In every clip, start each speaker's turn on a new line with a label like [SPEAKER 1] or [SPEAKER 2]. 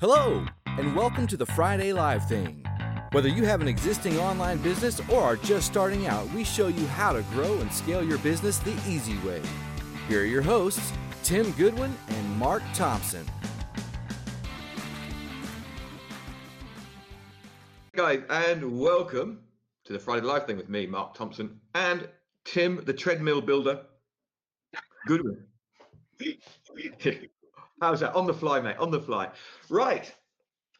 [SPEAKER 1] Hello, and welcome to the Friday Live Thing. Whether you have an existing online business or are just starting out, we show you how to grow and scale your business the easy way. Here are your hosts, Tim Goodwin and Mark Thompson.
[SPEAKER 2] Guys, and welcome to the Friday Live Thing with me, Mark Thompson, and Tim, the treadmill builder. Goodwin. How's that? On the fly, mate. On the fly. Right.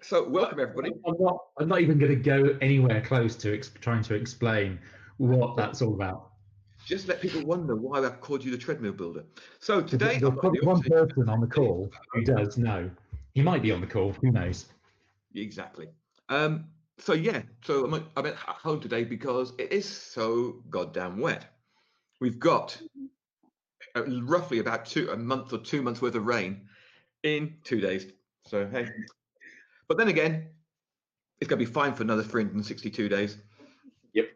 [SPEAKER 2] So, welcome everybody.
[SPEAKER 3] I'm not. I'm not even going to go anywhere close to ex- trying to explain what that's all about.
[SPEAKER 2] Just let people wonder why I've called you the treadmill builder. So today,
[SPEAKER 3] There's
[SPEAKER 2] I've
[SPEAKER 3] probably
[SPEAKER 2] the
[SPEAKER 3] one person on the call who does know. He might be on the call. Who knows?
[SPEAKER 2] Exactly. Um, so yeah, so I'm at, I'm at home today because it is so goddamn wet. We've got uh, roughly about two a month or two months worth of rain in two days. So hey, but then again, it's going to be fine for another 362 days.
[SPEAKER 3] Yep.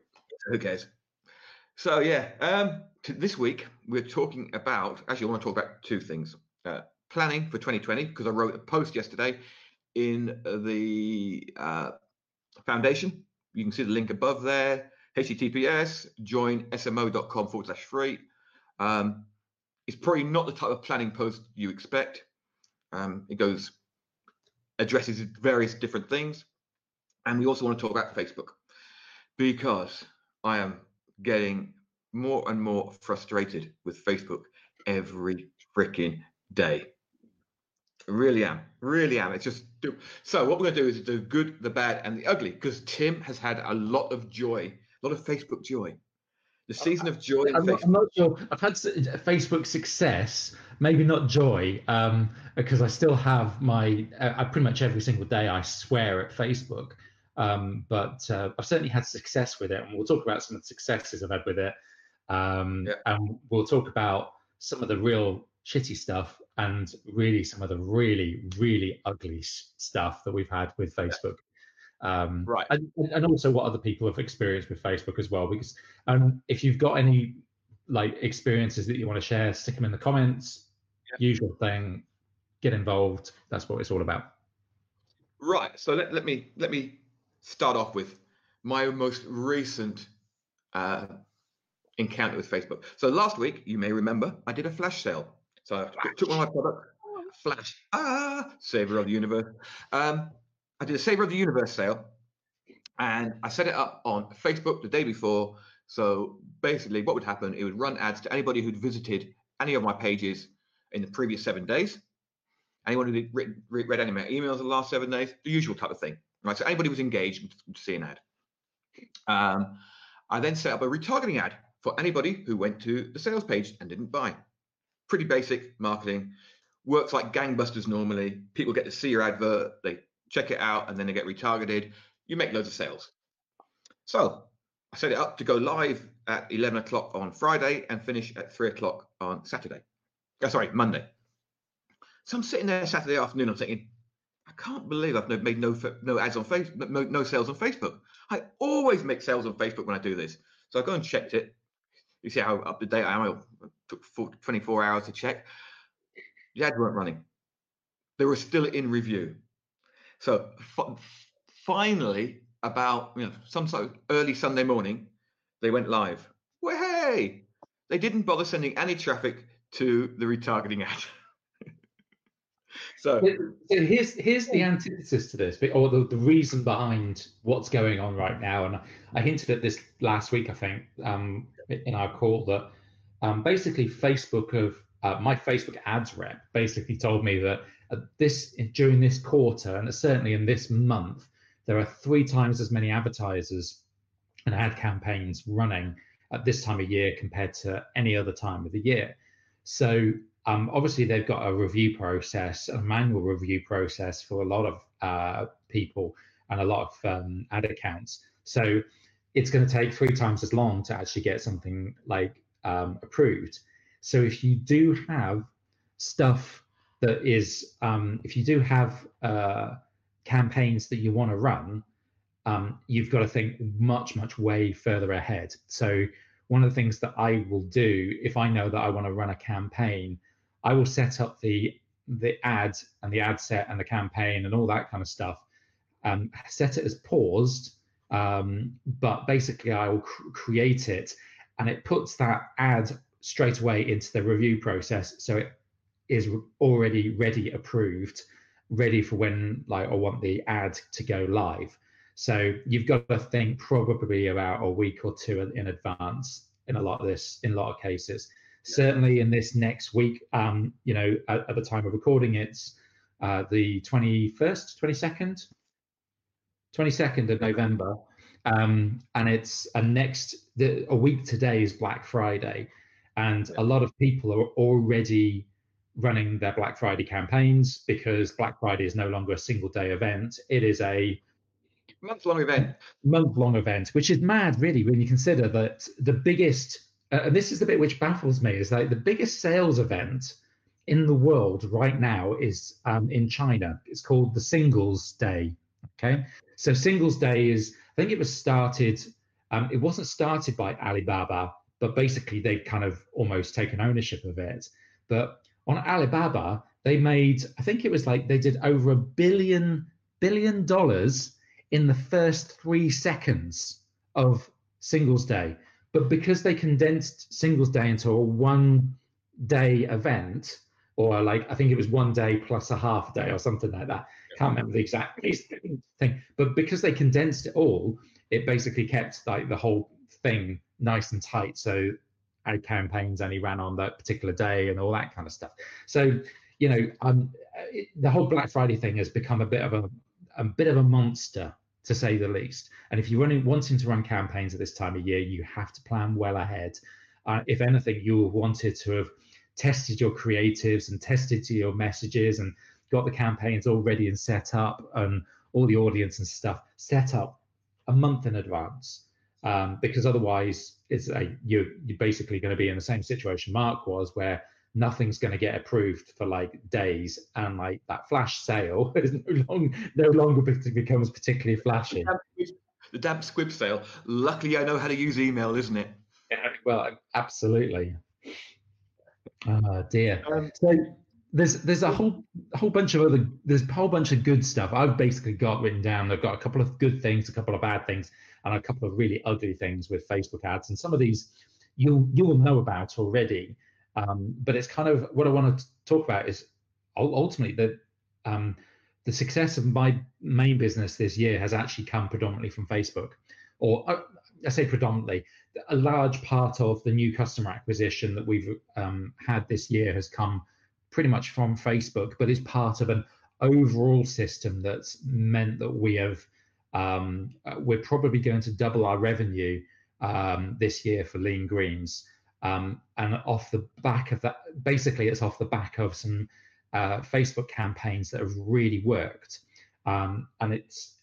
[SPEAKER 2] Who cares? So yeah, um, this week we're talking about. Actually, I want to talk about two things: uh, planning for 2020 because I wrote a post yesterday in the uh, foundation. You can see the link above there. HTTPS join smo.com forward slash free. Um, it's probably not the type of planning post you expect. Um, it goes addresses various different things, and we also want to talk about Facebook because I am getting more and more frustrated with Facebook every freaking day. Really am. Really am. It's just do- so. What we're going to do is the good, the bad, and the ugly. Because Tim has had a lot of joy, a lot of Facebook joy. The season of joy.
[SPEAKER 3] I'm not, I'm, not, sure. I've had Facebook success, maybe not joy, um, because I still have my. Uh, I pretty much every single day I swear at Facebook, um, but uh, I've certainly had success with it, and we'll talk about some of the successes I've had with it, um,
[SPEAKER 2] Yeah.
[SPEAKER 3] and we'll talk about some of the real shitty stuff and really some of the really really ugly stuff that we've had with Facebook. Um,
[SPEAKER 2] Right.
[SPEAKER 3] and, and also what other people have experienced with Facebook as well. Because um, if you've got any like experiences that you want to share, stick them in the comments. Usual thing, get involved. That's what it's all about.
[SPEAKER 2] Right. So let, let me let me start off with my most recent uh, encounter with Facebook. So last week, you may remember, I did a flash sale. So I took- one of my products, flash, ah, saver of the universe. Um, I did a saver of the universe sale, and I set it up on Facebook the day before. So basically, what would happen? It would run ads to anybody who'd visited any of my pages in the previous seven days. Anyone who'd written, read any of my emails in the last seven days, the usual type of thing. Right. So anybody who was engaged would see an ad. Um, I then set up a retargeting ad for anybody who went to the sales page and didn't buy. Pretty basic marketing. Works like gangbusters normally. People get to see your advert, they check it out, and then they get retargeted. You make loads of sales. So I set it up to go live at 11 o'clock on Friday and finish at 3 o'clock on Saturday. Oh, sorry, Monday. So I'm sitting there Saturday afternoon. I'm thinking, I can't believe I've made no no ads on Facebook, no, sales on Facebook. I always make sales on Facebook when I do this. So I go and checked it. You see how up to date I am. It took four, 24 hours to check. The ads weren't running. They were still in review. So fi- finally, about you know some sort of early Sunday morning, they went live. Hey, they didn't bother sending any traffic to the retargeting ad. so
[SPEAKER 3] So here's here's the antithesis to this, or the, the reason behind what's going on right now. And I hinted at this last week, I think, um, in our call that um, basically Facebook of uh, my Facebook ads rep basically told me that this during this quarter and certainly in this month, there are three times as many advertisers and ad campaigns running at this time of year compared to any other time of the year. So um, obviously they've got a review process, a manual review process for a lot of uh, people and a lot of um, ad accounts. So it's going to take three times as long to actually get something like um, approved. So if you do have stuff that is, um, if you do have uh, campaigns that you want to run, um, you've got to think much, much way further ahead. So one of the things that I will do if I know that I want to run a campaign, I will set up the the ad and the ad set and the campaign and all that kind of stuff. Um, set it as paused, um, but basically I will cr- create it, and it puts that ad straight away into the review process, so it is already ready, approved, ready for when like I want the ad to go live. So you've got to think probably about a week or two in advance in a lot of this, in a lot of cases. Certainly in this next week, um, you know, at, at the time of recording, it's uh, the 21st, 22nd, 22nd of November. Um, and it's a next, the, a week today is Black Friday. And a lot of people are already running their Black Friday campaigns because Black Friday is no longer a single day event. It is a
[SPEAKER 2] month long event.
[SPEAKER 3] Month long event, which is mad, really, when you consider that the biggest, uh, and this is the bit which baffles me, is like the biggest sales event in the world right now is um, in China. It's called the Singles Day. Okay. So Singles Day is, I think it was started, um, it wasn't started by Alibaba, but basically they've kind of almost taken ownership of it. But on Alibaba, they made, I think it was like they did over a billion billion dollars in the first three seconds of Singles Day. But because they condensed Singles Day into a one day event, or like I think it was one day plus a half day or something like that. Can't remember the exact thing. But because they condensed it all, it basically kept like the whole thing nice and tight. So our campaigns only ran on that particular day and all that kind of stuff. So, you know, um, it, the whole Black Friday thing has become a bit of a a bit of a monster to say the least. And if you're running wanting to run campaigns at this time of year, you have to plan well ahead. Uh, if anything, you wanted to have tested your creatives and tested your messages and got the campaigns all ready and set up and all the audience and stuff set up a month in advance um, because otherwise it's a, you're, you're basically going to be in the same situation Mark was where nothing's going to get approved for like days and like that flash sale is no, long, no longer becomes particularly flashy
[SPEAKER 2] the damp squib sale. Luckily i know how to use email isn't it?
[SPEAKER 3] Yeah, well absolutely. Oh dear. Um, so there's there's a whole whole bunch of other there's a whole bunch of good stuff. I've basically got written down. I've got a couple of good things a couple of bad things and a couple of really ugly things with facebook ads. And some of these you'll you'll know about already. Um, but it's kind of what I want to talk about is ultimately that um, the success of my main business this year has actually come predominantly from Facebook, or uh, I say predominantly. A large part of the new customer acquisition that we've um, had this year has come pretty much from Facebook, but is part of an overall system that's meant that we have um, uh, we're probably going to double our revenue um, this year for Lean Greens. Um, and off the back of that, basically, it's off the back of some uh, Facebook campaigns that have really worked. Um, and it's,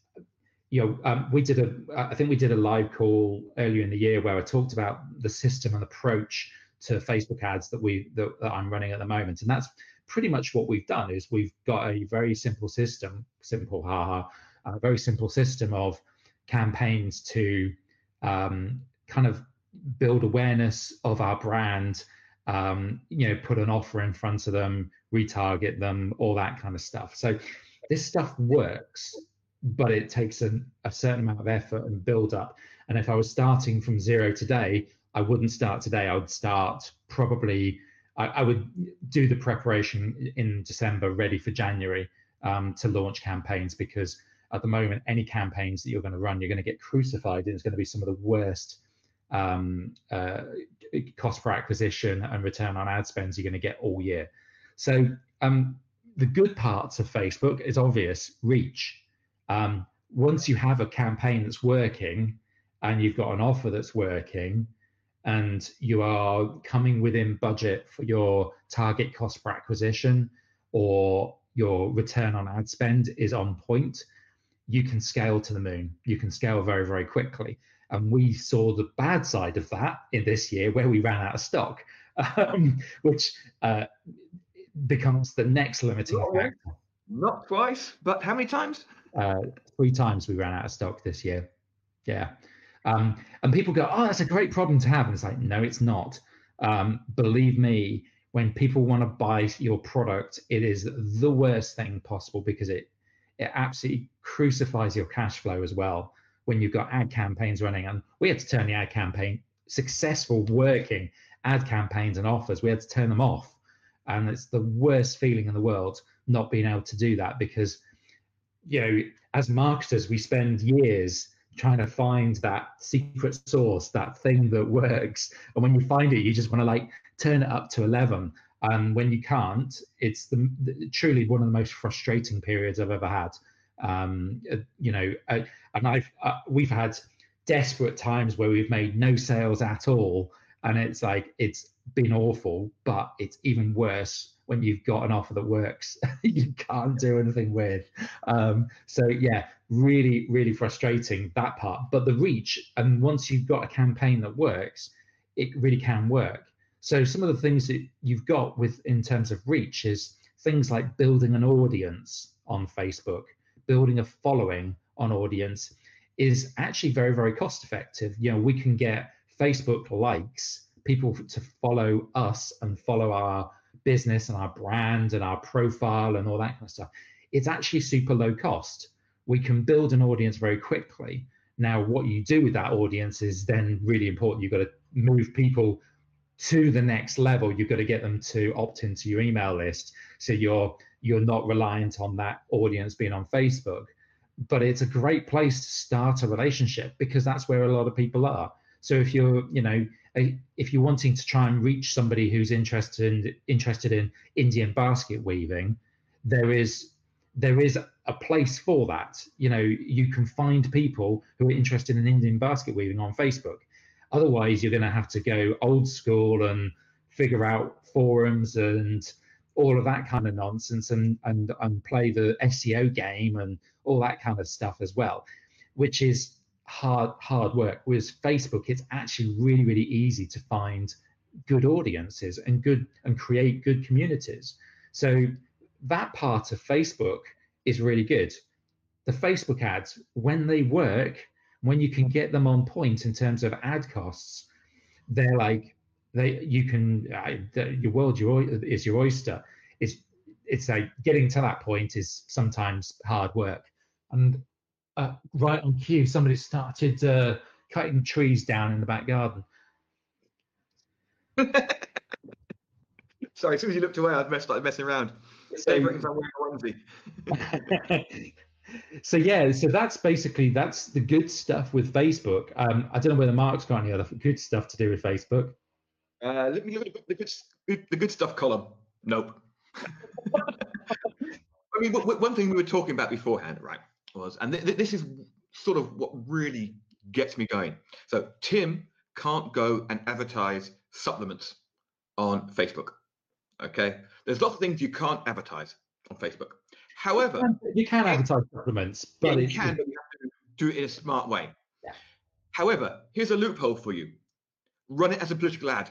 [SPEAKER 3] you know, um, we did a, I think we did a live call earlier in the year where I talked about the system and approach to Facebook ads that we that, that I'm running at the moment, and that's pretty much what we've done. Is we've got a very simple system, simple, haha, a very simple system of campaigns to um, kind of build awareness of our brand um, you know put an offer in front of them retarget them all that kind of stuff so this stuff works but it takes a, a certain amount of effort and build up and if i was starting from zero today i wouldn't start today i would start probably i, I would do the preparation in december ready for january um, to launch campaigns because at the moment any campaigns that you're going to run you're going to get crucified and it's going to be some of the worst um, uh, cost per acquisition and return on ad spends you're going to get all year. So um, the good parts of Facebook is obvious reach. Um, once you have a campaign that's working and you've got an offer that's working and you are coming within budget for your target cost per acquisition or your return on ad spend is on point, you can scale to the moon. You can scale very, very quickly. And we saw the bad side of that in this year where we ran out of stock, um, which uh, becomes the next limiting not factor.
[SPEAKER 2] Not twice, but how many times?
[SPEAKER 3] Uh, three times we ran out of stock this year. Yeah. Um, and people go, oh, that's a great problem to have. And it's like, no, it's not. Um, believe me, when people want to buy your product, it is the worst thing possible because it it absolutely crucifies your cash flow as well when you've got ad campaigns running. And we had to turn the ad campaign successful working ad campaigns and offers. We had to turn them off, and it's the worst feeling in the world not being able to do that because you know as marketers we spend years trying to find that secret sauce, that thing that works. And when you find it, you just want to like turn it up to 11. And when you can't, it's the, the truly one of the most frustrating periods I've ever had. Um, uh, you know, uh, and I've uh, we've had desperate times where we've made no sales at all, and it's like it's been awful. But it's even worse when you've got an offer that works you can't do anything with. Um, so yeah really really frustrating that part. But the reach and once you've got a campaign that works it really can work. So some of the things that you've got with in terms of reach is things like building an audience on facebook. Building a following on audience is actually very very cost effective. You know we can get facebook likes people to follow us and follow our business and our brand and our profile and all that kind of stuff, it's actually super low cost. We can build an audience very quickly. Now, what you do with that audience is then really important. You've got to move people to the next level. You've got to get them to opt into your email list. So you're you're not reliant on that audience being on Facebook. But it's a great place to start a relationship because that's where a lot of people are. So if you're, you know, if you're wanting to try and reach somebody who's interested in, interested in Indian basket weaving, there is there is a place for that. You know, you can find people who are interested in Indian basket weaving on Facebook. Otherwise, you're going to have to go old school and figure out forums and all of that kind of nonsense and and and play the SEO game and all that kind of stuff as well, which is hard hard work. Whereas Facebook, it's actually really really easy to find good audiences and good and create good communities. So that part of Facebook is really good. The Facebook ads, when they work, when you can get them on point in terms of ad costs, they're like they you can uh, your world your, is your oyster. It's it's like getting to that point is sometimes hard work. And uh, right on cue, somebody started uh, cutting trees down in the back garden.
[SPEAKER 2] Sorry, as soon as you looked away, I started messing around. So,
[SPEAKER 3] so yeah, so that's basically that's the good stuff with Facebook. Um, I don't know whether Mark's got any other good stuff to do with Facebook.
[SPEAKER 2] Uh, let me look at the good, the good stuff column. Nope. I mean, one thing we were talking about beforehand, right? Was, and th- th- this is sort of what really gets me going. So Tim can't go and advertise supplements on Facebook. Okay, there's lots of things you can't advertise on Facebook. However,
[SPEAKER 3] you can, you can advertise supplements, but
[SPEAKER 2] you can, but you have to do it in a smart way.
[SPEAKER 3] Yeah.
[SPEAKER 2] However, here's a loophole for you: run it as a political ad.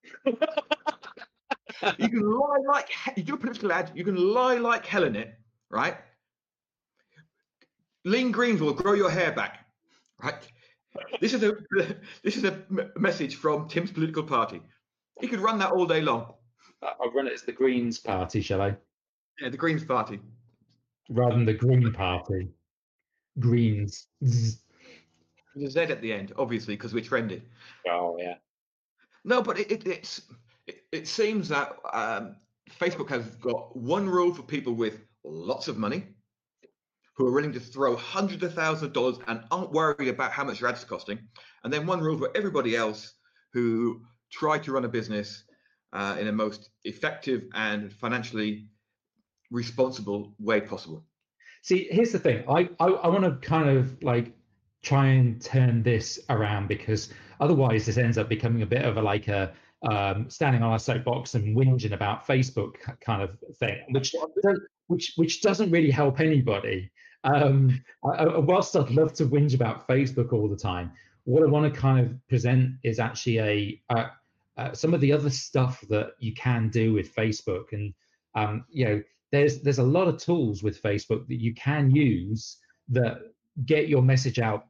[SPEAKER 2] you can lie like you do a political ad. You can lie like hell in it, right? Lean greens will grow your hair back. Right. This is a this is a message from Tim's political party. He could run that all day long.
[SPEAKER 3] I'll run it as the Greens Party, shall I?
[SPEAKER 2] Yeah, the Greens Party.
[SPEAKER 3] Rather than the Green Party. Greens.
[SPEAKER 2] There's a Z at the end, obviously, because we're trendy.
[SPEAKER 3] Oh yeah.
[SPEAKER 2] No, but it, it it's it, it seems that um, Facebook has got one rule for people with lots of money who are willing to throw hundreds of thousands of dollars and aren't worried about how much your ads are costing. And then one rule for everybody else who try to run a business uh, in a most effective and financially responsible way possible.
[SPEAKER 3] See, here's the thing. I, I, I want to kind of like try and turn this around because otherwise this ends up becoming a bit of a like a um, standing on a soapbox and whinging about Facebook kind of thing, which which which doesn't really help anybody. Um, I, whilst I'd love to whinge about Facebook all the time, what I want to kind of present is actually a, some of the other stuff that you can do with Facebook, and um, you know, there's there's a lot of tools with Facebook that you can use that get your message out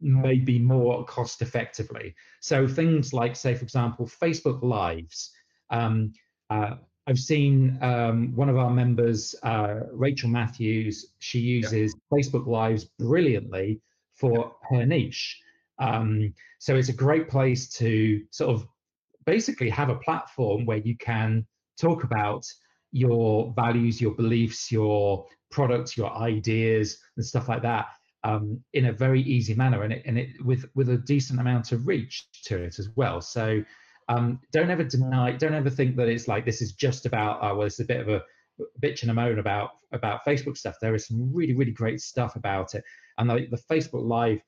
[SPEAKER 3] maybe more cost effectively. So things like, say, for example, Facebook Lives. Um, uh, I've seen um, one of our members, uh, Rachel Matthews. She uses Facebook Lives brilliantly for her niche. Um, so it's a great place to sort of basically have a platform where you can talk about your values, your beliefs, your products, your ideas, and stuff like that um, in a very easy manner, and it, and it with with a decent amount of reach to it as well. So um, don't ever deny, don't ever think that it's like this is just about oh, well, it's a bit of a bitch and a moan about about Facebook stuff. There is some really really great stuff about it, and the, the Facebook Live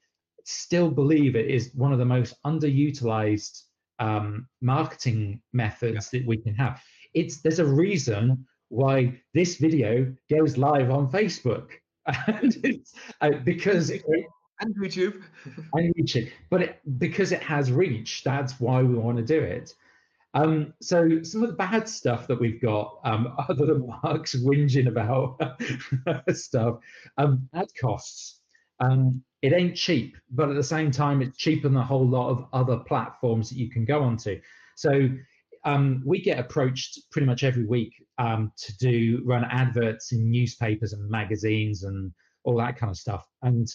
[SPEAKER 3] still believe it is one of the most underutilized um, marketing methods yeah. that we can have. It's there's a reason why this video goes live on Facebook, and it's uh, because it,
[SPEAKER 2] and YouTube
[SPEAKER 3] and YouTube, but it, because it has reach, that's why we want to do it. Um, so some of the bad stuff that we've got, um, other than Mark's whinging about stuff, um, ad costs. Um, it ain't cheap, but at the same time, it's cheaper than a whole lot of other platforms that you can go onto. So um, we get approached pretty much every week um, to do run adverts in newspapers and magazines and all that kind of stuff. And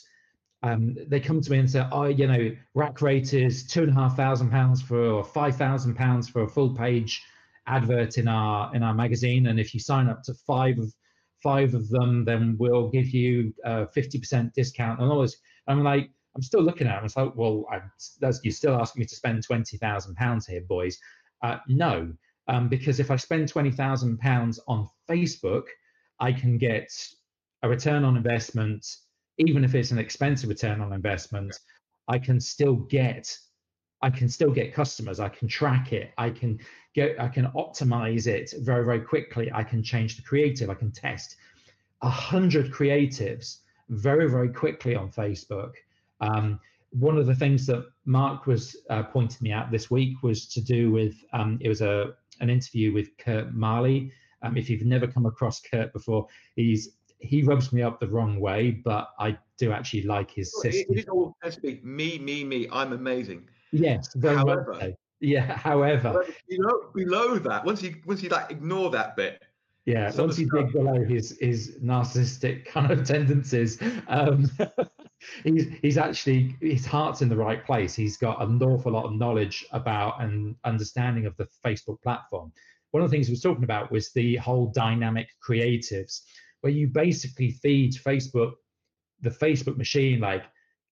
[SPEAKER 3] um, they come to me and say, "Oh, you know, rack rate is two and a half thousand pounds for or five thousand pounds for a full page advert in our in our magazine, and if you sign up to five of five of them, then we'll give you a fifty percent discount." And all this, I'm like, I'm still looking at it. It's like, well, I'm, you're still asking me to spend twenty thousand pounds here, boys. Uh, no, um, because if I spend twenty thousand pounds on Facebook, I can get a return on investment, even if it's an expensive return on investment. I can still get, I can still get customers. I can track it. I can get, I can optimize it very, very quickly. I can change the creative. I can test a hundred creatives very, very quickly on Facebook. Um, one of the things that Mark was uh, pointing me out this week was to do with um, it was a an interview with Curt Maly. Um, if you've never come across Curt before, he's he rubs me up the wrong way, but I do actually like his system.
[SPEAKER 2] It is all me, me, me. I'm amazing.
[SPEAKER 3] Yes, however. Yeah. However,
[SPEAKER 2] below, below that, once you once you like ignore that bit,
[SPEAKER 3] yeah, once you dig below his his narcissistic kind of tendencies, um, he's he's actually his heart's in the right place. He's got an awful lot of knowledge about and understanding of the Facebook platform. One of the things he was talking about was the whole dynamic creatives, where you basically feed Facebook, the Facebook machine, like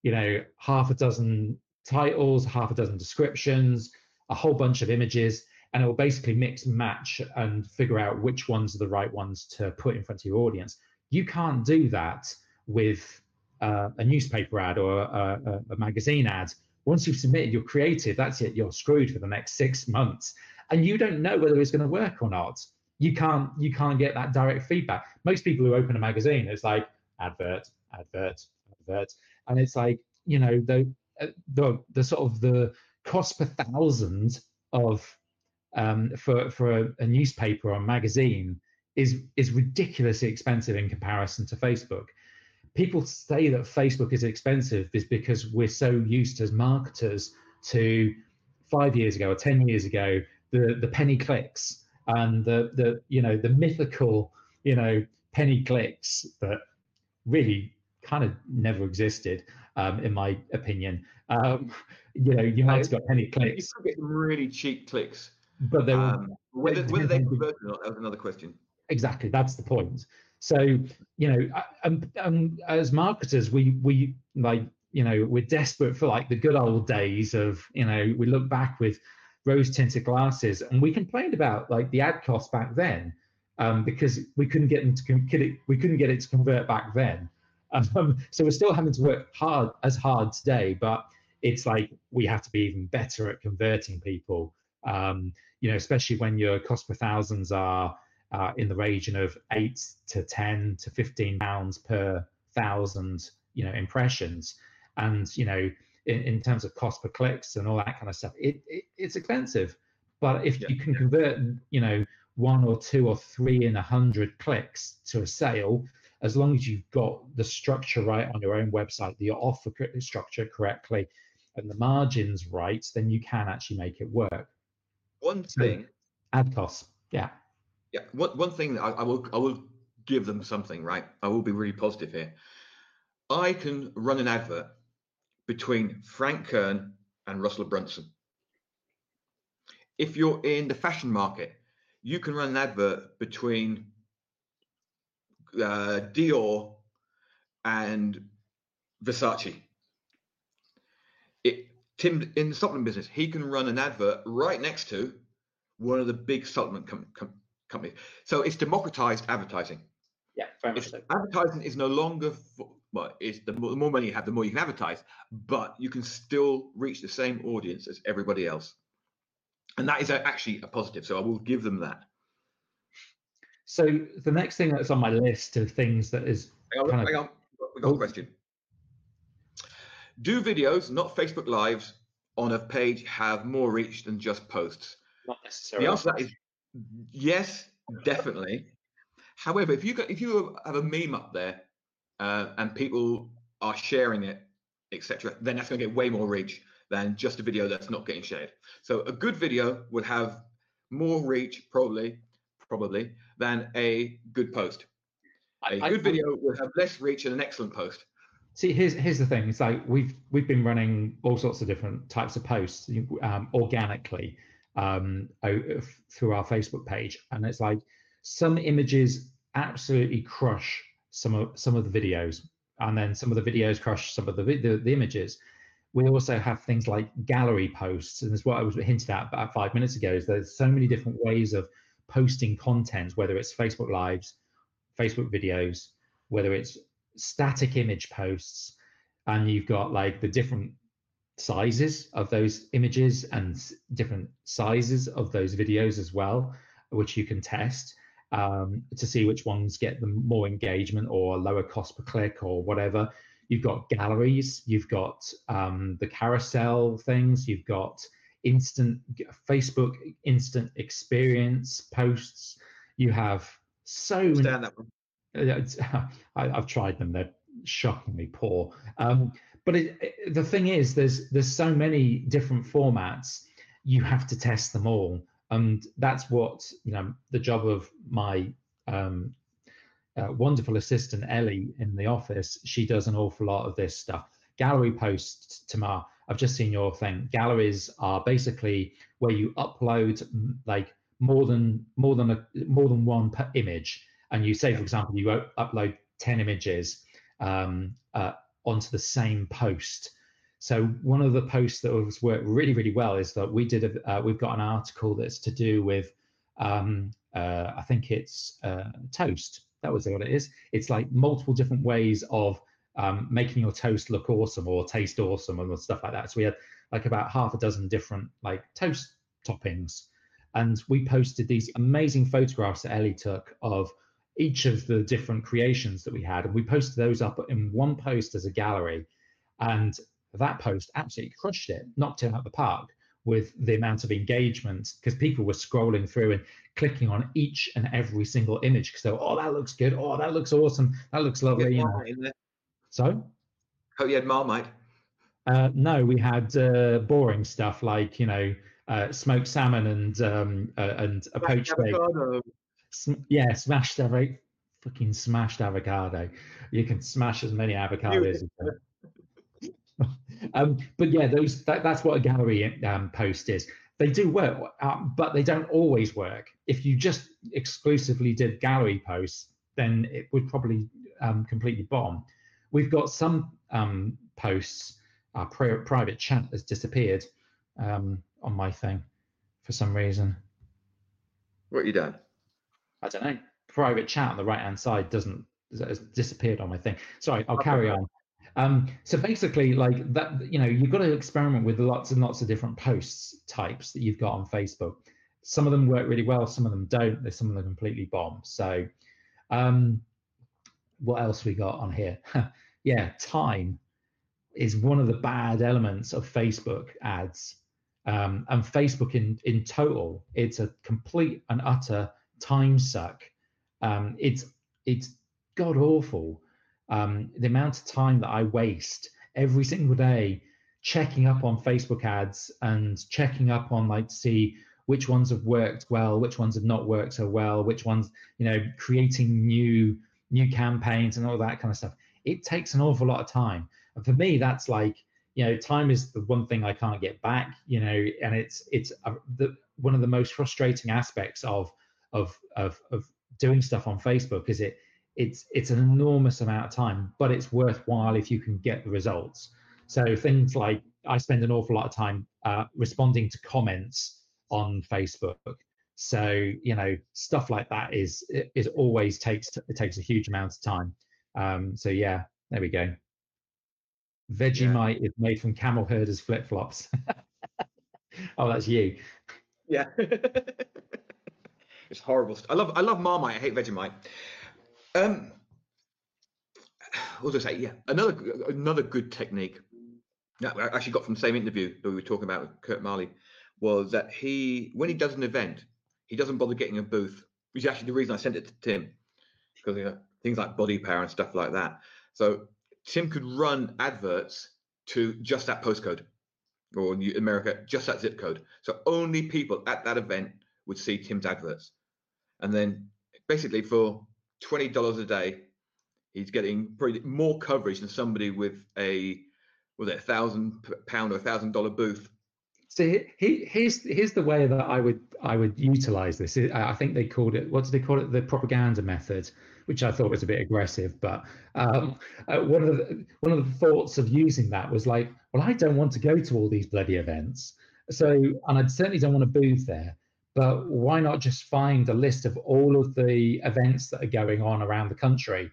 [SPEAKER 3] you know half a dozen titles, half a dozen descriptions, a whole bunch of images, and it will basically mix match and figure out which ones are the right ones to put in front of your audience. You can't do that with uh, a newspaper ad or a, a, a, magazine ad. Once you've submitted your creative, that's it. You're screwed for the next six months, and you don't know whether it's going to work or not. You can't you can't get that direct feedback. Most people who open a magazine, it's like advert, advert, advert, and it's like you know the the the sort of the cost per thousand of um, for for a, a newspaper or a magazine is is ridiculously expensive in comparison to Facebook. People say that Facebook is expensive is because we're so used as marketers to five years ago or 10 years ago, the, the penny clicks and the, the, you know, the mythical, you know, penny clicks that really kind of never existed, um, in my opinion. Um, you know, you might have got penny clicks.
[SPEAKER 2] You get really cheap clicks.
[SPEAKER 3] But they were,
[SPEAKER 2] um, whether, whether they convert or not, that was another question.
[SPEAKER 3] Exactly, that's the point. So you know, and, and as marketers, we we like you know we're desperate for like the good old days of you know we look back with rose tinted glasses and we complained about like the ad cost back then um, because we couldn't get them to we couldn't get it to convert back then. Um, so we're still having to work hard as hard today, but it's like we have to be even better at converting people. Um, you know, especially when your cost per thousands are uh, in the region of eight to 10 to 15 pounds per thousand, you know, impressions. And, you know, in, in terms of cost per clicks and all that kind of stuff, it, it it's expensive. But if yeah, you can convert, you know, one or two or three in a hundred clicks to a sale, as long as you've got the structure right on your own website, the offer structure correctly, and the margins right, then you can actually make it work.
[SPEAKER 2] One thing
[SPEAKER 3] ad costs. Yeah.
[SPEAKER 2] Yeah. One one thing that I, I will I will give them something, right? I will be really positive here. I can run an advert between Frank Kern and Russell Brunson. If you're in the fashion market, you can run an advert between uh, Dior and Versace. It, Tim in the supplement business, he can run an advert right next to one of the big supplement com- com- companies. So it's democratized advertising.
[SPEAKER 3] Yeah, very much so.
[SPEAKER 2] Advertising is no longer for, well, it's the more, the more money you have, the more you can advertise, but you can still reach the same audience as everybody else, and that is a, actually a positive. So I will give them that.
[SPEAKER 3] So the next thing that's on my list of things that is
[SPEAKER 2] Hang on,
[SPEAKER 3] kind of-
[SPEAKER 2] hang on. we got a
[SPEAKER 3] Oh.
[SPEAKER 2] question. Do videos, not Facebook Lives, on a page have more reach than just posts?
[SPEAKER 3] not necessarily.
[SPEAKER 2] The answer to that is yes, definitely. However, if you got, if you have a meme up there uh, and people are sharing it, etc., then that's going to get way more reach than just a video that's not getting shared. So a good video would have more reach, probably, probably, than a good post. A
[SPEAKER 3] I-
[SPEAKER 2] good
[SPEAKER 3] I-
[SPEAKER 2] video would have less reach than an excellent post.
[SPEAKER 3] See, here's here's the thing. It's like we've we've been running all sorts of different types of posts um, organically um, through our Facebook page, and it's like some images absolutely crush some of some of the videos, and then some of the videos crush some of the the, the images. We also have things like gallery posts, and it's what I was hinted at about five minutes ago. Is there's so many different ways of posting content, whether it's Facebook Lives, Facebook videos, whether it's static image posts and you've got like the different sizes of those images and different sizes of those videos as well which you can test um, to see which ones get the more engagement or lower cost per click or whatever you've got galleries you've got um, the carousel things you've got instant facebook instant experience posts you have so many
[SPEAKER 2] Stand one.
[SPEAKER 3] I, I've tried them. They're shockingly poor. Um, but it, it- the thing is, there's there's so many different formats. You have to test them all, and that's what you know. The job of my um, uh, wonderful assistant Ellie in the office. She does an awful lot of this stuff. Gallery posts, Tamar. I've just seen your thing. Galleries are basically where you upload like more than more than a more than one per image and you say, for example, you upload 10 images um, uh, onto the same post. So one of the posts that was worked really, really well is that we did, a, uh, we've got an article that's to do with, um, uh, I think it's uh, toast. That was what it is. It's like multiple different ways of um, making your toast look awesome or taste awesome and stuff like that. So we had like about half a dozen different like toast toppings. And we posted these amazing photographs that Ellie took of each of the different creations that we had, and we posted those up in one post as a gallery. And that post absolutely crushed it, knocked it out of the park with the amount of engagement because people were scrolling through and clicking on each and every single image because they were, oh, that looks good. Oh, that looks awesome. That looks lovely. You know.
[SPEAKER 2] Marmite.
[SPEAKER 3] So,
[SPEAKER 2] Hope you had Marmite.
[SPEAKER 3] uh, no, we had uh, boring stuff like, you know, uh, smoked salmon and um, uh, and a poached egg. Sm- yeah, smashed avocado, fucking smashed avocado. You can smash as many avocados. as you want. Um, but yeah, those that, that's what a gallery um, post is. They do work, uh, but they don't always work. If you just exclusively did gallery posts, then it would probably um, completely bomb. We've got some um, posts. Our pri- private chat has disappeared um, on my thing for some reason.
[SPEAKER 2] What you done?
[SPEAKER 3] I don't know. Private chat on the right hand side doesn't has disappeared on my thing. Sorry, I'll carry on. Um, so basically, like that, you know, you've got to experiment with lots and lots of different posts types that you've got on Facebook. Some of them work really well, some of them don't. There's some of them completely bomb. So, um, what else we got on here? yeah, time is one of the bad elements of Facebook ads. Um, and Facebook in in total, it's a complete and utter time suck. Um, it's it's god awful. Um, the amount of time that I waste every single day checking up on Facebook ads and checking up on like to see which ones have worked well, which ones have not worked so well, which ones, you know, creating new new campaigns and all that kind of stuff. It takes an awful lot of time. And for me, that's like, you know, time is the one thing I can't get back, you know, and it's it's a, the, one of the most frustrating aspects of of of of doing stuff on Facebook is it it's it's an enormous amount of time, but it's worthwhile if you can get the results. So things like I spend an awful lot of time uh, responding to comments on Facebook. So you know stuff like that is is always takes it takes a huge amount of time. Um, so yeah, there we go. Vegemite yeah. is made from camel herders flip flops. oh, that's you.
[SPEAKER 2] Yeah. it's horrible. I love I love Marmite. I hate Vegemite. Um, what was I say? Yeah, another another good technique that I actually got from the same interview that we were talking about with Curt Maly was that he when he does an event, he doesn't bother getting a booth, which is actually the reason I sent it to Tim because you know, things like body power and stuff like that. So Tim could run adverts to just that postcode or in America, just that zip code. So only people at that event would see Tim's adverts. And then basically for $20 a day, he's getting pretty more coverage than somebody with a was it a thousand pound or a thousand dollar booth
[SPEAKER 3] so he, here's here's the way that I would I would utilize this. I think they called it what did they call it the propaganda method, which I thought was a bit aggressive. But um, uh, one of the one of the thoughts of using that was like, well, I don't want to go to all these bloody events, so and I certainly don't want a booth there. But why not just find a list of all of the events that are going on around the country?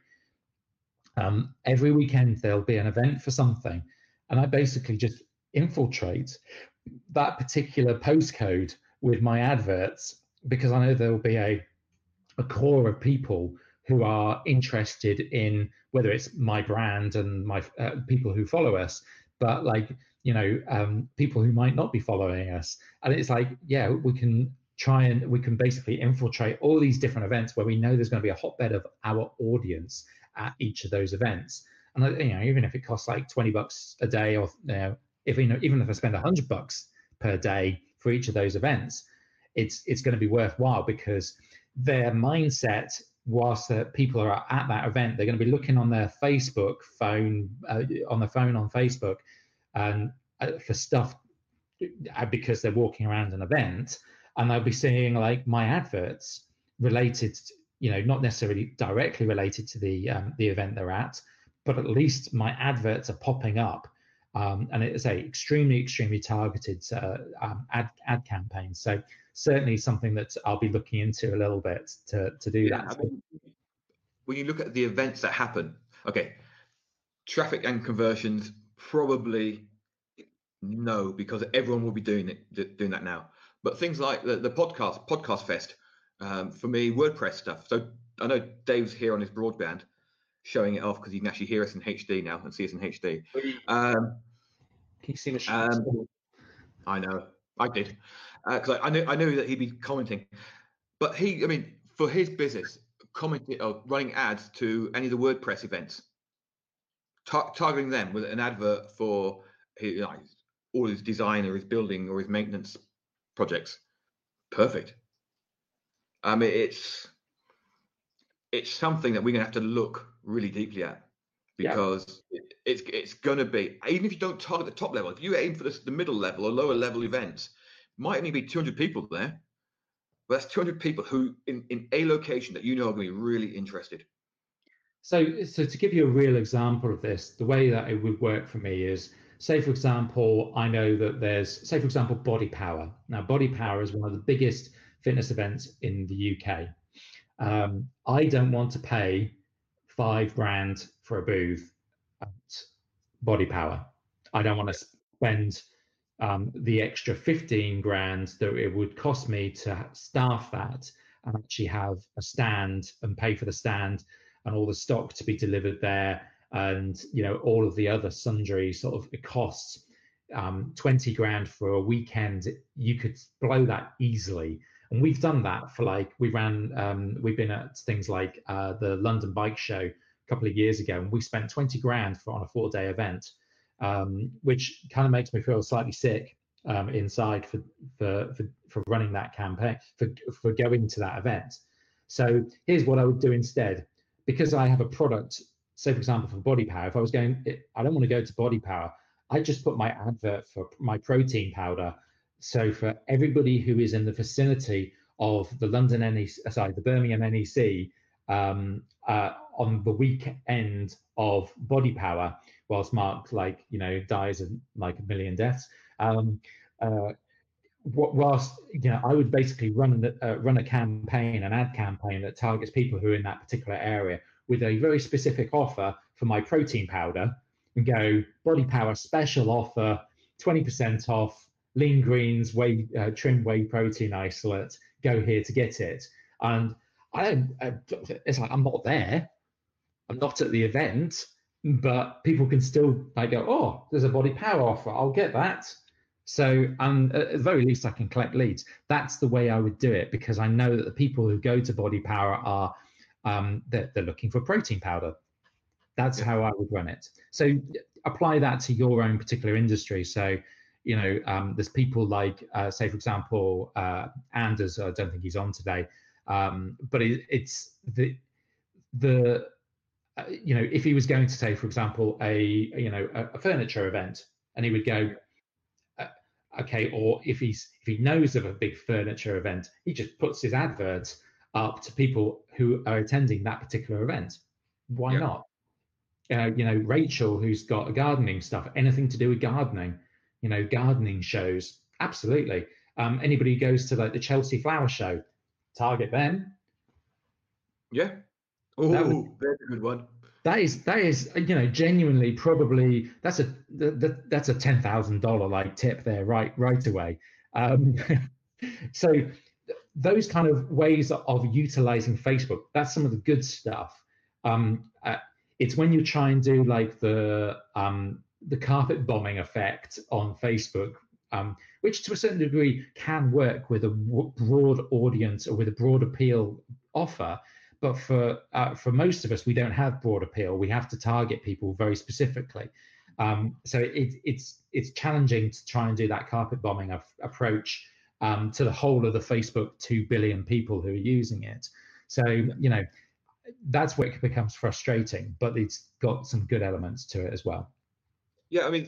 [SPEAKER 3] Um, every weekend there'll be an event for something, and I basically just infiltrate that particular postcode with my adverts because I know there will be a a core of people who are interested in whether it's my brand and my uh, people who follow us, but like you know um, people who might not be following us, and it's like yeah we can try and we can basically infiltrate all these different events where we know there's going to be a hotbed of our audience at each of those events, and you know even if it costs like twenty bucks a day or you know if you know even if I spend a hundred bucks per day for each of those events, it's it's going to be worthwhile because their mindset whilst the people are at that event, they're going to be looking on their Facebook phone, uh, on the phone on Facebook, and uh, for stuff uh, because they're walking around an event, and they'll be seeing like my adverts related, you know, not necessarily directly related to the um, the event they're at, but at least my adverts are popping up um, and it is a extremely, extremely targeted uh, um, ad ad campaign. So certainly something that I'll be looking into a little bit to to do yeah, that. I mean,
[SPEAKER 2] when you look at the events that happen, okay, traffic and conversions probably no because everyone will be doing it doing that now. But things like the, the podcast podcast fest um, for me, WordPress stuff. So I know Dave's here on his broadband showing it off because you can actually hear us in HD now and see us in HD. Um,
[SPEAKER 3] can you see the um,
[SPEAKER 2] I know, I did, because uh, I, I, knew I knew that he'd be commenting, but he, I mean, for his business, commenting or running ads to any of the WordPress events, tar- targeting them with an advert for his, know, all his design or his building or his maintenance projects, perfect. I mean, it's it's something that we're going to have to look really deeply at because yeah. it, it's it's going to be even if you don't target the top level, if you aim for this, the middle level or lower level events, might only be 200 people there, but that's 200 people who in in a location that you know are going to be really interested.
[SPEAKER 3] So, so to give you a real example of this, the way that it would work for me is, say for example, I know that there's, say for example, Body Power. Now, Body Power is one of the biggest fitness events in the UK. Um, I don't want to pay five grand for a booth at Body Power. I don't want to spend um, the extra 15 grand that it would cost me to staff that and actually have a stand and pay for the stand and all the stock to be delivered there and you know all of the other sundry sort of costs um, 20 grand for a weekend you could blow that easily and we've done that for like we ran um, we've been at things like uh, the london bike show a couple of years ago and we spent 20 grand for on a four day event um, which kind of makes me feel slightly sick um, inside for, for for for running that campaign for for going to that event. So here's what I would do instead, because I have a product. Say for example for Body Power, if I was going, I don't want to go to Body Power. I just put my advert for my protein powder. So for everybody who is in the vicinity of the London NEC, sorry, the Birmingham NEC um, uh, on the weekend of Body Power, whilst Mark like you know dies of like a million deaths. Um, uh, whilst you know, I would basically run uh, run a campaign, an ad campaign that targets people who are in that particular area with a very specific offer for my protein powder, and go Body Power special offer, twenty percent off, lean greens, whey uh, trim whey protein isolate. Go here to get it, and I don't. Uh, it's like I'm not there. I'm not at the event, but people can still like go. Oh, there's a body power offer. I'll get that. So, um, at the very least, I can collect leads. That's the way I would do it because I know that the people who go to Body Power are um, they're, they're looking for protein powder. That's yeah. how I would run it. So, apply that to your own particular industry. So, you know, um, there's people like, uh, say, for example, uh, Anders. I don't think he's on today. Um, but it, it's the the uh, you know if he was going to say, for example, a you know a, a furniture event, and he would go, uh, okay, or if he's if he knows of a big furniture event, he just puts his adverts up to people who are attending that particular event. Why not? Uh, you know, Rachel, who's got a gardening stuff, anything to do with gardening, you know, gardening shows, absolutely. Um, anybody who goes to like the Chelsea Flower Show, target them.
[SPEAKER 2] Yeah. Oh, very good one.
[SPEAKER 3] That is that is you know genuinely probably that's a that, that's a ten thousand dollar like tip there right right away. Um, so those kind of ways of utilizing Facebook that's some of the good stuff. Um, uh, it's when you try and do like the um, the carpet bombing effect on Facebook um, which to a certain degree can work with a broad audience or with a broad appeal offer. But for uh, for most of us, we don't have broad appeal. We have to target people very specifically. Um, so it, it's it's challenging to try and do that carpet bombing of, approach um, to the whole of the Facebook two billion people who are using it. So you know that's where it becomes frustrating, but it's got some good elements to it as well.
[SPEAKER 2] Yeah, I mean,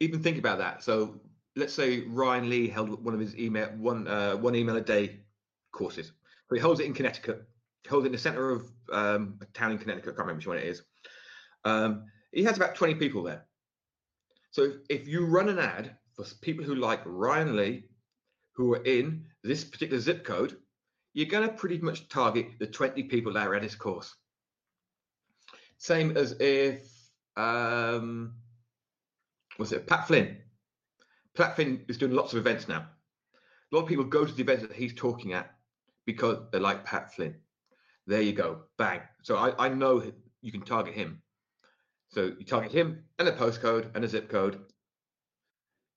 [SPEAKER 2] even think about that. So let's say Ryan Lee held one of his email one uh, one email a day courses. So he holds it in Connecticut, he holds it in the center of um, a town in Connecticut. I can't remember which one it is. Um, he has about 20 people there. So if, if you run an ad for people who like Ryan Lee, who are in this particular zip code, you're going to pretty much target the 20 people that are at this course. Same as if, um, what's it, Pat Flynn Pat Flynn is doing lots of events now. A lot of people go to the events that he's talking at because they like Pat Flynn. There you go, bang. So I, I know you can target him. So you target him and a postcode and a zip code.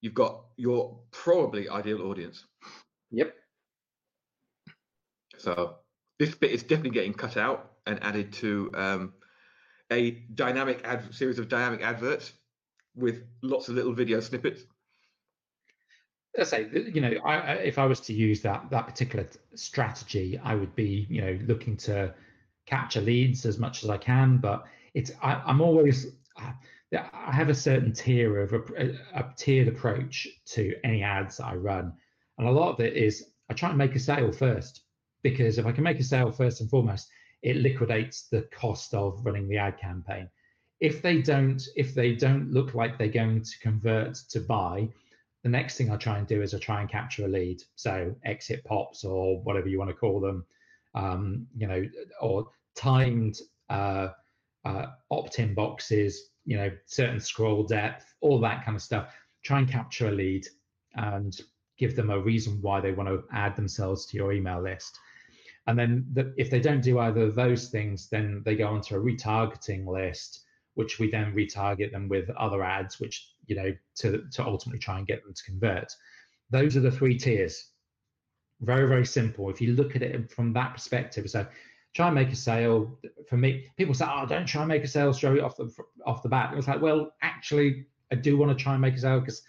[SPEAKER 2] You've got your probably ideal audience.
[SPEAKER 3] Yep.
[SPEAKER 2] So this bit is definitely getting cut out and added to um, a dynamic ad series of dynamic adverts with lots of little video snippets.
[SPEAKER 3] I say, you know, I, if I was to use that that particular strategy, I would be, you know, looking to capture leads as much as I can. But it's, I, am always, I have a certain tier of a, a, tiered approach to any ads that I run, and a lot of it is I try and make a sale first because if I can make a sale first and foremost, it liquidates the cost of running the ad campaign. If they don't, if they don't look like they're going to convert to buy the next thing I try and do is I try and capture a lead. So exit pops or whatever you want to call them, um, you know, or timed uh, uh, opt-in boxes, you know, certain scroll depth, all that kind of stuff. Try and capture a lead and give them a reason why they want to add themselves to your email list. And then the, if they don't do either of those things, then they go onto a retargeting list, which we then retarget them with other ads, which you know, to, to ultimately try and get them to convert. Those are the three tiers. Very, very simple. If you look at it from that perspective, so try and make a sale. For me, people say, "Oh, don't try and make a sale straight off the off the bat." It was like, well, actually, I do want to try and make a sale because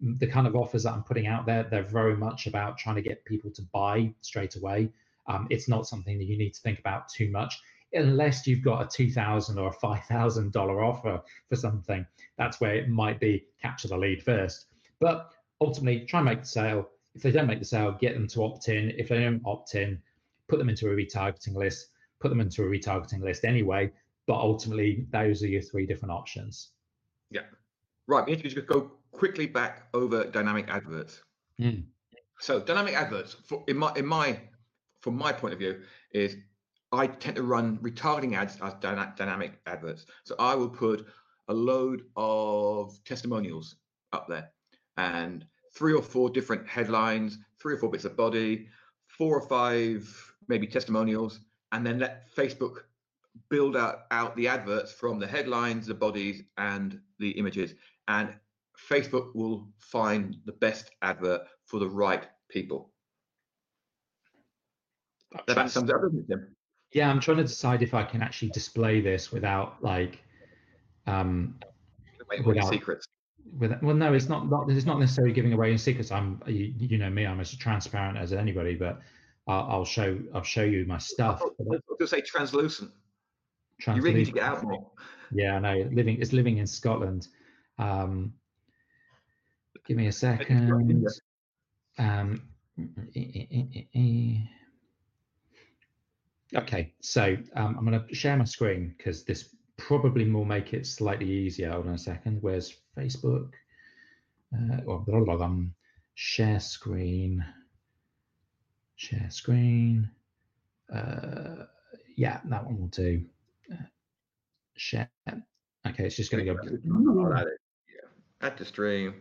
[SPEAKER 3] the kind of offers that I'm putting out there, they're very much about trying to get people to buy straight away. Um, it's not something that you need to think about too much unless you've got a two thousand or a five thousand dollar offer for something. That's where it might be capture the lead first. But ultimately, try and make the sale. If they don't make the sale, get them to opt in. If they don't opt in, put them into a retargeting list. Put them into a retargeting list anyway. But ultimately, those are your three different options.
[SPEAKER 2] Yeah. Right. We need to go quickly back over dynamic adverts.
[SPEAKER 3] Mm.
[SPEAKER 2] So dynamic adverts, for, in my in my from my point of view, is I tend to run retargeting ads as dyna- dynamic adverts. So I will put a load of testimonials up there and three or four different headlines, three or four bits of body, four or five maybe testimonials, and then let Facebook build out, out the adverts from the headlines, the bodies, and the images. And Facebook will find the best advert for the right people. That sums it up, doesn't it, Tim?
[SPEAKER 3] Yeah, I'm trying to decide if I can actually display this without like um
[SPEAKER 2] without secrets.
[SPEAKER 3] With, well, no, it's not, not. It's not necessarily giving away any secrets. I'm, you, you know me. I'm as transparent as anybody. But I'll, I'll show, I'll show you my stuff. I
[SPEAKER 2] was going say translucent. translucent. You really need to get out more.
[SPEAKER 3] Yeah, I know. Living, it's living in Scotland. Um, give me a second. Um, okay, so um, I'm going to share my screen because this probably will make it slightly easier. Hold on a second. Where's Facebook? Uh, or blah, blah, blah, um, share screen. Share screen. Uh, yeah, that one will do. Uh, share. Okay, it's just going to
[SPEAKER 2] go. Add to stream.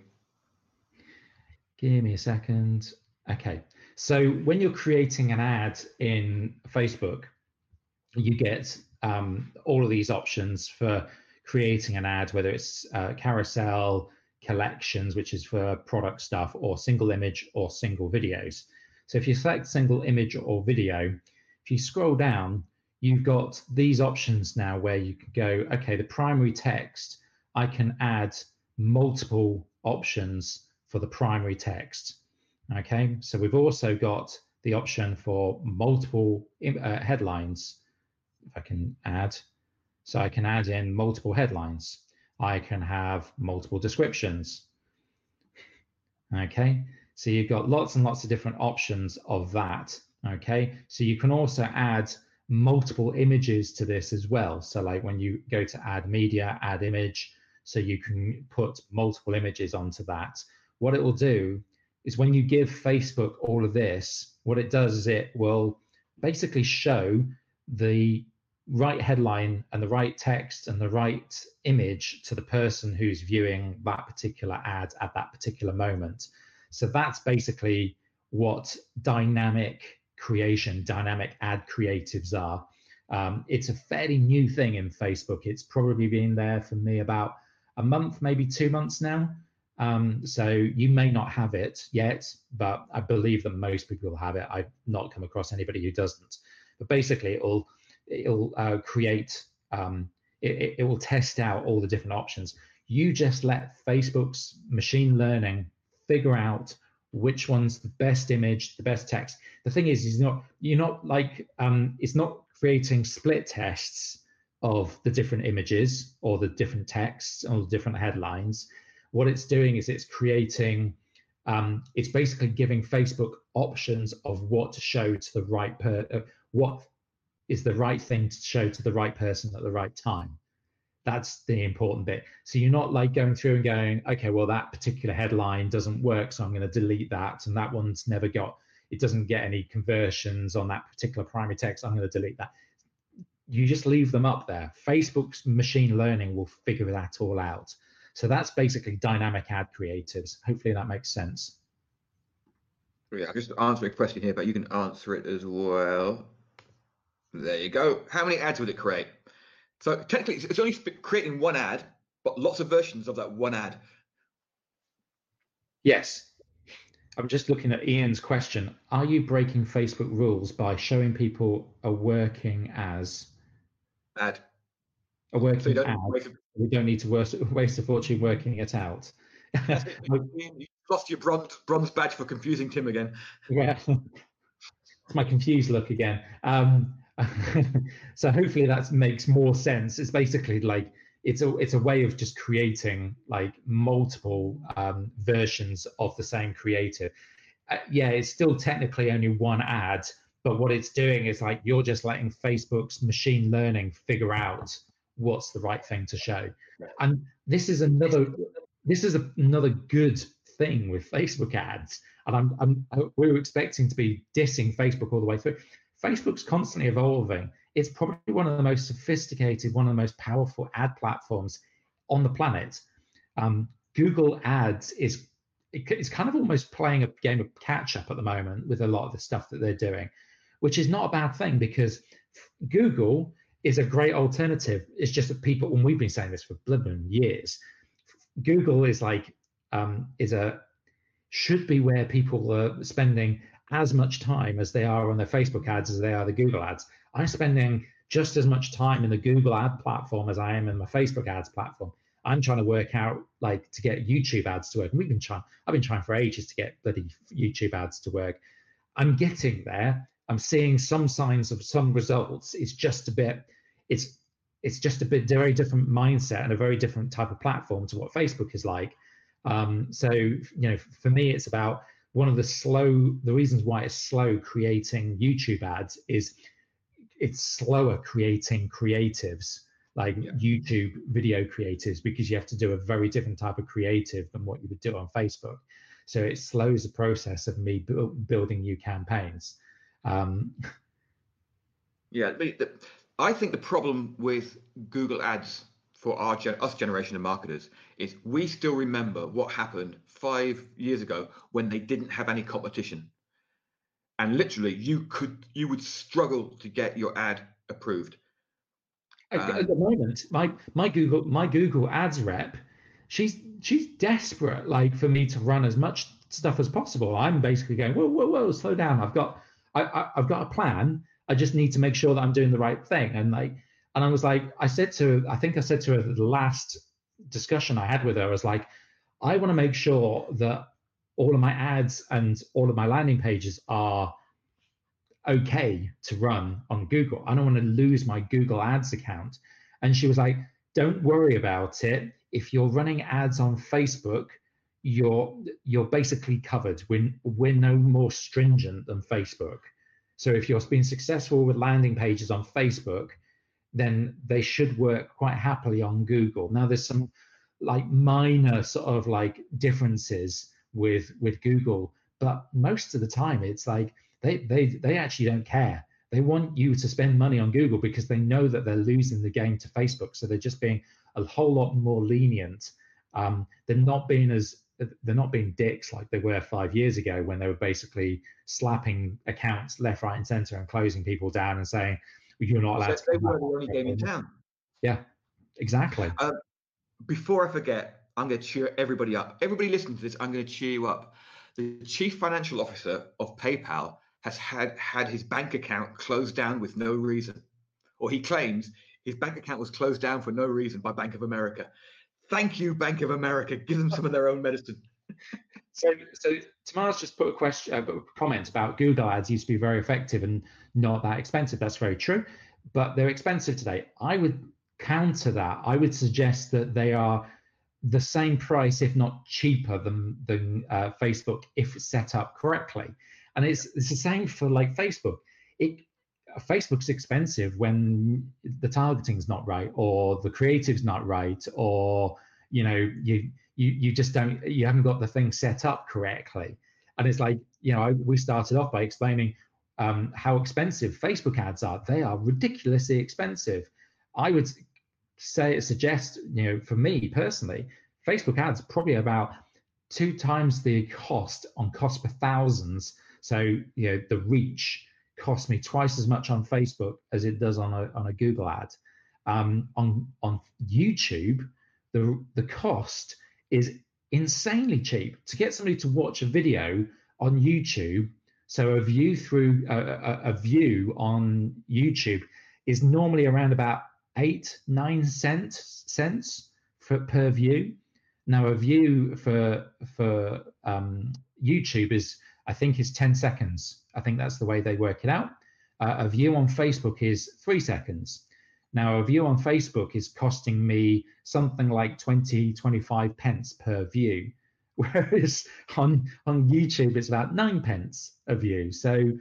[SPEAKER 3] Give me a second. Okay. So when you're creating an ad in Facebook, you get um, all of these options for creating an ad, whether it's uh, carousel, collections, which is for product stuff, or single image or single videos. So if you select single image or video, if you scroll down, you've got these options now where you can go, okay, the primary text, I can add multiple options for the primary text. Okay, so we've also got the option for multiple uh, headlines. If I can add, so I can add in multiple headlines. I can have multiple descriptions. Okay, so you've got lots and lots of different options of that. Okay, so you can also add multiple images to this as well. So like when you go to add media, add image, so you can put multiple images onto that. What it will do is when you give Facebook all of this, what it does is it will basically show the right headline and the right text and the right image to the person who's viewing that particular ad at that particular moment. So that's basically what dynamic creation, dynamic ad creatives are. Um, it's a fairly new thing in Facebook. It's probably been there for me about a month, maybe two months now. Um, so you may not have it yet, but I believe that most people will have it. I've not come across anybody who doesn't. But basically, it'll it'll uh, create um, it, it will test out all the different options. You just let Facebook's machine learning figure out which one's the best image, the best text. The thing is, is not you're not like um, it's not creating split tests of the different images or the different texts or the different headlines what it's doing is it's creating um, it's basically giving facebook options of what to show to the right per uh, what is the right thing to show to the right person at the right time. That's the important bit. So you're not like going through and going okay well that particular headline doesn't work so i'm going to delete that and that one's never got it doesn't get any conversions on that particular primary text i'm going to delete that. You just leave them up there. Facebook's machine learning will figure that all out so that's basically dynamic ad creatives. Hopefully that makes sense.
[SPEAKER 2] Yeah, I'm just answering a question here, but you can answer it as well. There you go. How many ads would it create? So technically, it's only creating one ad, but lots of versions of that one ad.
[SPEAKER 3] Yes. I'm just looking at Ian's question. Are you breaking Facebook rules by showing people a working as
[SPEAKER 2] ad?
[SPEAKER 3] A working so ad we don't need to waste, a fortune working it out.
[SPEAKER 2] you lost your bronze bronze badge for confusing Tim again.
[SPEAKER 3] Yeah, it's my confused look again. Um, so hopefully that makes more sense. It's basically like it's a it's a way of just creating like multiple um, versions of the same creative. Uh, yeah, it's still technically only one ad, but what it's doing is like you're just letting Facebook's machine learning figure out what's the right thing to show. And this is another this is a, another good thing with Facebook ads. And I'm, I'm we are expecting to be dissing Facebook all the way through. Facebook's constantly evolving. It's probably one of the most sophisticated, one of the most powerful ad platforms on the planet. Um, Google Ads is it's kind of almost playing a game of catch up at the moment with a lot of the stuff that they're doing, which is not a bad thing because Google is a great alternative. It's just that people, and we've been saying this for blooming years, Google is like um, is a should be where people are spending as much time as they are on their Facebook ads as they are the Google ads. I'm spending just as much time in the Google ad platform as I am in my Facebook ads platform. I'm trying to work out like to get YouTube ads to work. And we've been trying, I've been trying for ages to get bloody YouTube ads to work. I'm getting there. I'm seeing some signs of some results. It's just a bit, it's it's just a bit very different mindset and a very different type of platform to what Facebook is like. Um, so you know, for me, it's about one of the slow the reasons why it's slow creating YouTube ads is it's slower creating creatives like yeah. YouTube video creatives because you have to do a very different type of creative than what you would do on Facebook. So it slows the process of me bu- building new campaigns. Um,
[SPEAKER 2] yeah, I think the problem with Google Ads for our us generation of marketers is we still remember what happened five years ago when they didn't have any competition, and literally you could you would struggle to get your ad approved.
[SPEAKER 3] At, the moment, my my Google my Google Ads rep, she's she's desperate like for me to run as much stuff as possible. I'm basically going whoa whoa whoa slow down. I've got I, I I've got a plan. I just need to make sure that I'm doing the right thing and like and I was like, I said to, I think I said to her the last discussion I had with her, I was like, I want to make sure that all of my ads and all of my landing pages are okay to run on Google. I don't want to lose my Google Ads account. And she was like, don't worry about it. If you're running ads on Facebook, you're you're basically covered. We're, we're no more stringent than Facebook. So if you're being successful with landing pages on Facebook, then they should work quite happily on Google. Now there's some like minor sort of like differences with with Google, but most of the time it's like they they they actually don't care. They want you to spend money on Google because they know that they're losing the game to Facebook. So they're just being a whole lot more lenient. Um, they're not being as they're not being dicks like they were five years ago when they were basically slapping accounts left, right, and center and closing people down and saying, you're not allowed so
[SPEAKER 2] to. They were the only game in town.
[SPEAKER 3] Yeah, exactly.
[SPEAKER 2] Uh, before I forget, I'm going to cheer everybody up. Everybody listening to this, I'm going to cheer you up. The chief financial officer of PayPal has had had his bank account closed down with no reason, or he claims his bank account was closed down for no reason by Bank of America. Thank you, Bank of America. Give them some of their own medicine.
[SPEAKER 3] so, so Tamar's just put a question, uh, comment about Google Ads used to be very effective and not that expensive. That's very true, but they're expensive today. I would counter that. I would suggest that they are the same price, if not cheaper, than than uh, Facebook if set up correctly. And it's it's the same for like Facebook. It Facebook's expensive when the targeting's not right, or the creative's not right, or you know you you you just don't you haven't got the thing set up correctly. And it's like you know I, we started off by explaining um, how expensive Facebook ads are. They are ridiculously expensive. I would say suggest, you know, for me personally, Facebook ads probably about two times the cost on cost per thousands. So you know the reach costs me twice as much on Facebook as it does on a on a Google ad. Um, on on YouTube, the the cost is insanely cheap to get somebody to watch a video on YouTube so a view through a, a, a view on YouTube is normally around about eight nine cents cents for, per view. Now a view for for um, YouTube is I think is 10 seconds. I think that's the way they work it out. Uh, a view on Facebook is three seconds. Now a view on Facebook is costing me something like 20, 25 pence per view, whereas on on YouTube it's about nine pence a view. So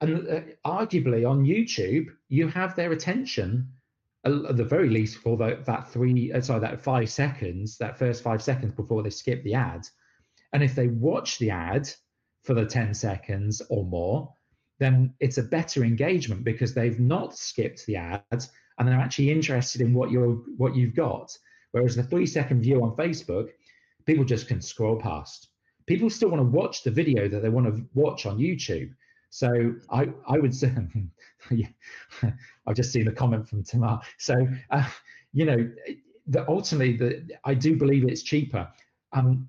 [SPEAKER 3] and uh, arguably on YouTube, you have their attention at the very least for the, that three, uh, sorry, that five seconds, that first five seconds before they skip the ad. And if they watch the ad for the 10 seconds or more, then it's a better engagement because they've not skipped the ads and they're actually interested in what you're what you've got. Whereas the three second view on Facebook, people just can scroll past. People still want to watch the video that they want to watch on YouTube. So I, I would say, yeah, I've just seen a comment from Tamar. So, uh, you know, the, ultimately, the, I do believe it's cheaper. Um,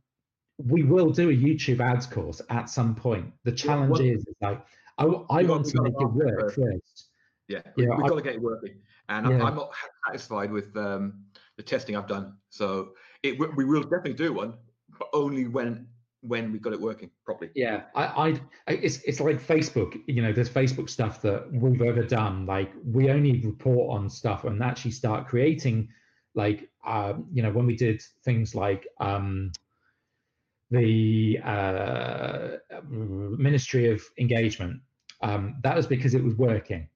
[SPEAKER 3] we will do a YouTube ads course at some point. The challenge yeah, is, like, I, I want to make it work first.
[SPEAKER 2] Yeah, yeah. we, have got to get it working. And yeah. I'm not satisfied with um, the testing I've done. So it, we will definitely do one, but only when when we got it working properly.
[SPEAKER 3] Yeah, I, I, it's it's like Facebook. You know, there's Facebook stuff that we've ever done. Like we only report on stuff and actually start creating, like, uh, you know, when we did things like um, the uh, Ministry of Engagement, um, that was because it was working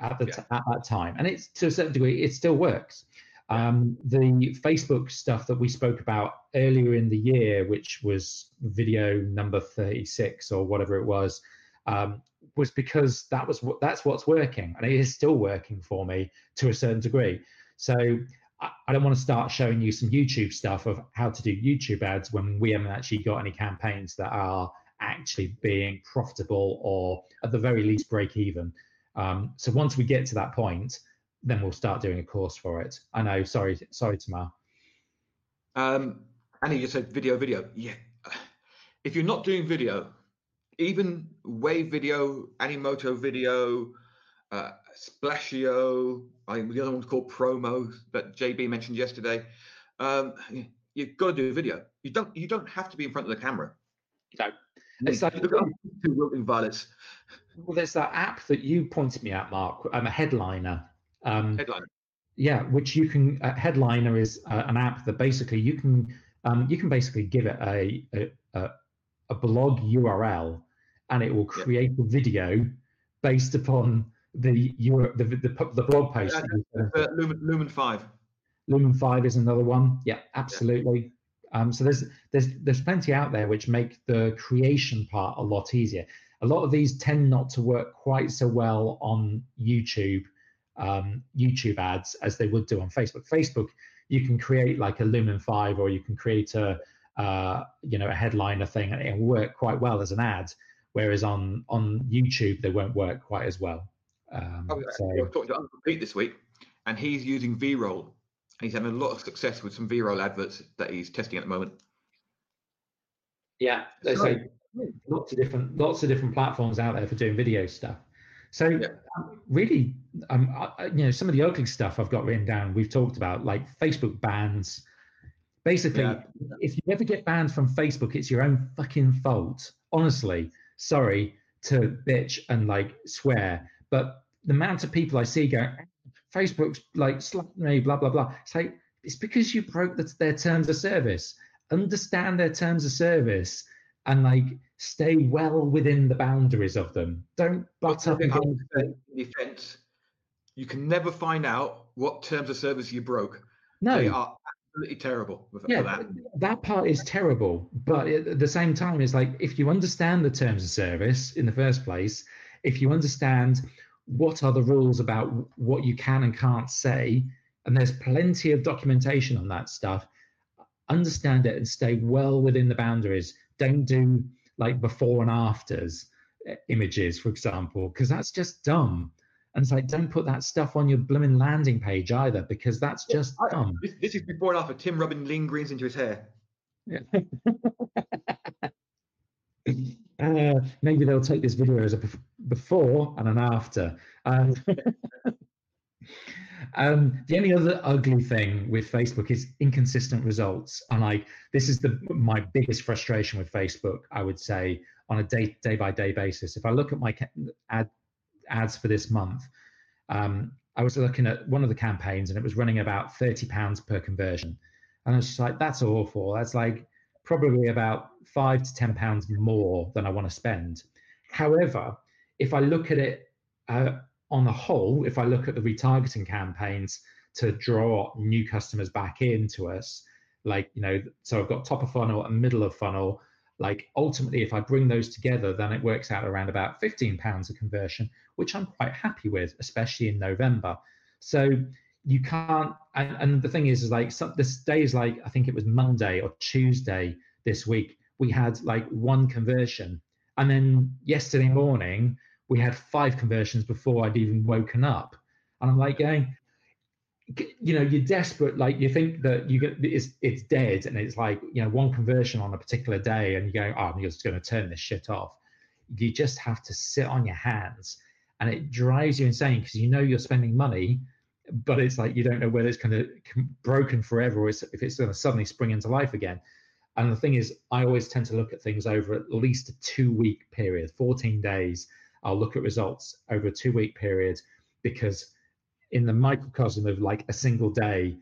[SPEAKER 3] at the yeah. t- at that time, and it's to a certain degree it still works. Um, the Facebook stuff that we spoke about earlier in the year, which was video number 36 or whatever it was, um, was because that was what that's what's working, and it is still working for me to a certain degree. So I, don't want to start showing you some YouTube stuff of how to do YouTube ads when we haven't actually got any campaigns that are actually being profitable or at the very least break even. Um, so once we get to that point, then we'll start doing a course for it. I know. Sorry, sorry, Tamar.
[SPEAKER 2] Um, Annie just said video, video. Yeah. If you're not doing video, even Wave video, Animoto video, uh, Splashio, I think the other one's called Promo that JB mentioned yesterday. Um, you've got to do a video. You don't. You don't have to be in front of the camera.
[SPEAKER 3] No. It's like
[SPEAKER 2] two wilting violets.
[SPEAKER 3] Well, there's that app that you pointed me at, Mark. I'm a headliner.
[SPEAKER 2] Um, headliner.
[SPEAKER 3] Yeah, which you can. Uh, headliner is uh, an app that basically you can um, you can basically give it a a, a blog URL, and it will create yeah. a video based upon the the, the, the blog post.
[SPEAKER 2] Uh, uh, Lumen, Lumen five.
[SPEAKER 3] Lumen five is another one. Yeah, absolutely. Yeah. Um, so there's there's there's plenty out there which make the creation part a lot easier. A lot of these tend not to work quite so well on YouTube um, YouTube ads as they would do on Facebook. Facebook, you can create like a Lumen Five, or you can create a uh, you know a headliner thing, and it'll work quite well as an ad. Whereas on on YouTube, they won't work quite as well. Um,
[SPEAKER 2] oh, so, I was talking to Uncle Pete this week, and he's using V-roll. He's having a lot of success with some V-roll adverts that he's testing at the moment.
[SPEAKER 3] Yeah, so, lots of different lots of different platforms out there for doing video stuff. So yeah. um, really, um, I, you know, some of the ugly stuff I've got written down. We've talked about like Facebook bans. Basically, yeah. if you ever get banned from Facebook, it's your own fucking fault. Honestly, sorry to bitch and like swear, but the amount of people I see go, Facebook's like slap me, blah blah blah. It's like it's because you broke the, their terms of service. Understand their terms of service and like stay well within the boundaries of them. Don't butt up against
[SPEAKER 2] defense. You can never find out what terms of service you broke.
[SPEAKER 3] No,
[SPEAKER 2] they are absolutely terrible.
[SPEAKER 3] yeah, that. that part is terrible. But at the same time, it's like if you understand the terms of service in the first place, if you understand what are the rules about what you can and can't say, and there's plenty of documentation on that stuff. Understand it and stay well within the boundaries. Don't do like before and afters uh, images, for example, because that's just dumb. And it's like, don't put that stuff on your blooming landing page either, because that's just I, dumb.
[SPEAKER 2] This, this, is before and after Tim rubbing lean greens into his hair.
[SPEAKER 3] Yeah. uh, maybe they'll take this video as a before and an after. Um, Um, the only other ugly thing with Facebook is inconsistent results, and like this is the my biggest frustration with Facebook. I would say on a day day by day basis. If I look at my ad ads for this month, um, I was looking at one of the campaigns and it was running about thirty pounds per conversion, and I was just like, that's awful. That's like probably about five to ten pounds more than I want to spend. However, if I look at it uh, on the whole, if I look at the retargeting campaigns to draw new customers back into us, like, you know, so I've got top of funnel and middle of funnel. Like ultimately, if I bring those together, then it works out around about 15 pounds of conversion, which I'm quite happy with, especially in November. So you can't, and, and the thing is, is like this day is like, I think it was Monday or Tuesday this week, we had like one conversion. And then yesterday morning, we had five conversions before I'd even woken up. And I'm like going, you know, you're desperate. Like you think that you get it's it's dead, and it's like you know one conversion on a particular day, and you go, oh, I'm just going to turn this shit off. You just have to sit on your hands, and it drives you insane because you know you're spending money, but it's like you don't know whether it's kind of broken forever or if it's going to suddenly spring into life again. And the thing is, I always tend to look at things over at least a two week period, 14 days I'll look at results over a two week period because in the microcosm of like a single day,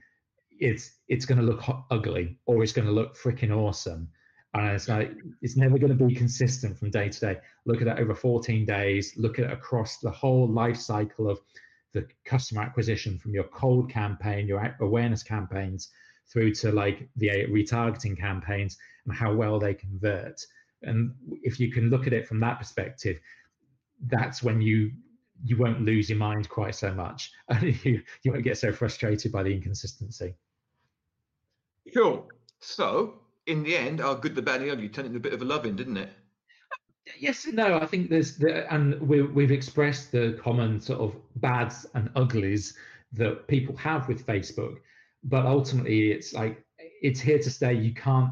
[SPEAKER 3] it's it's going to look ugly or it's going to look freaking awesome. And it's like it's never going to be consistent from day to day. Look at it over 14 days. Look at it across the whole life cycle of the customer acquisition from your cold campaign, your awareness campaigns, through to like the retargeting campaigns and how well they convert. And if you can look at it from that perspective, that's when you you won't lose your mind quite so much. And you you won't get so frustrated by the inconsistency.
[SPEAKER 2] Sure. So in the end our good the bad and the ugly turned into a bit of a loving didn't it
[SPEAKER 3] yes and no i think there's the, and we, we've expressed the common sort of bads and uglies that people have with facebook but ultimately it's like it's here to stay you can't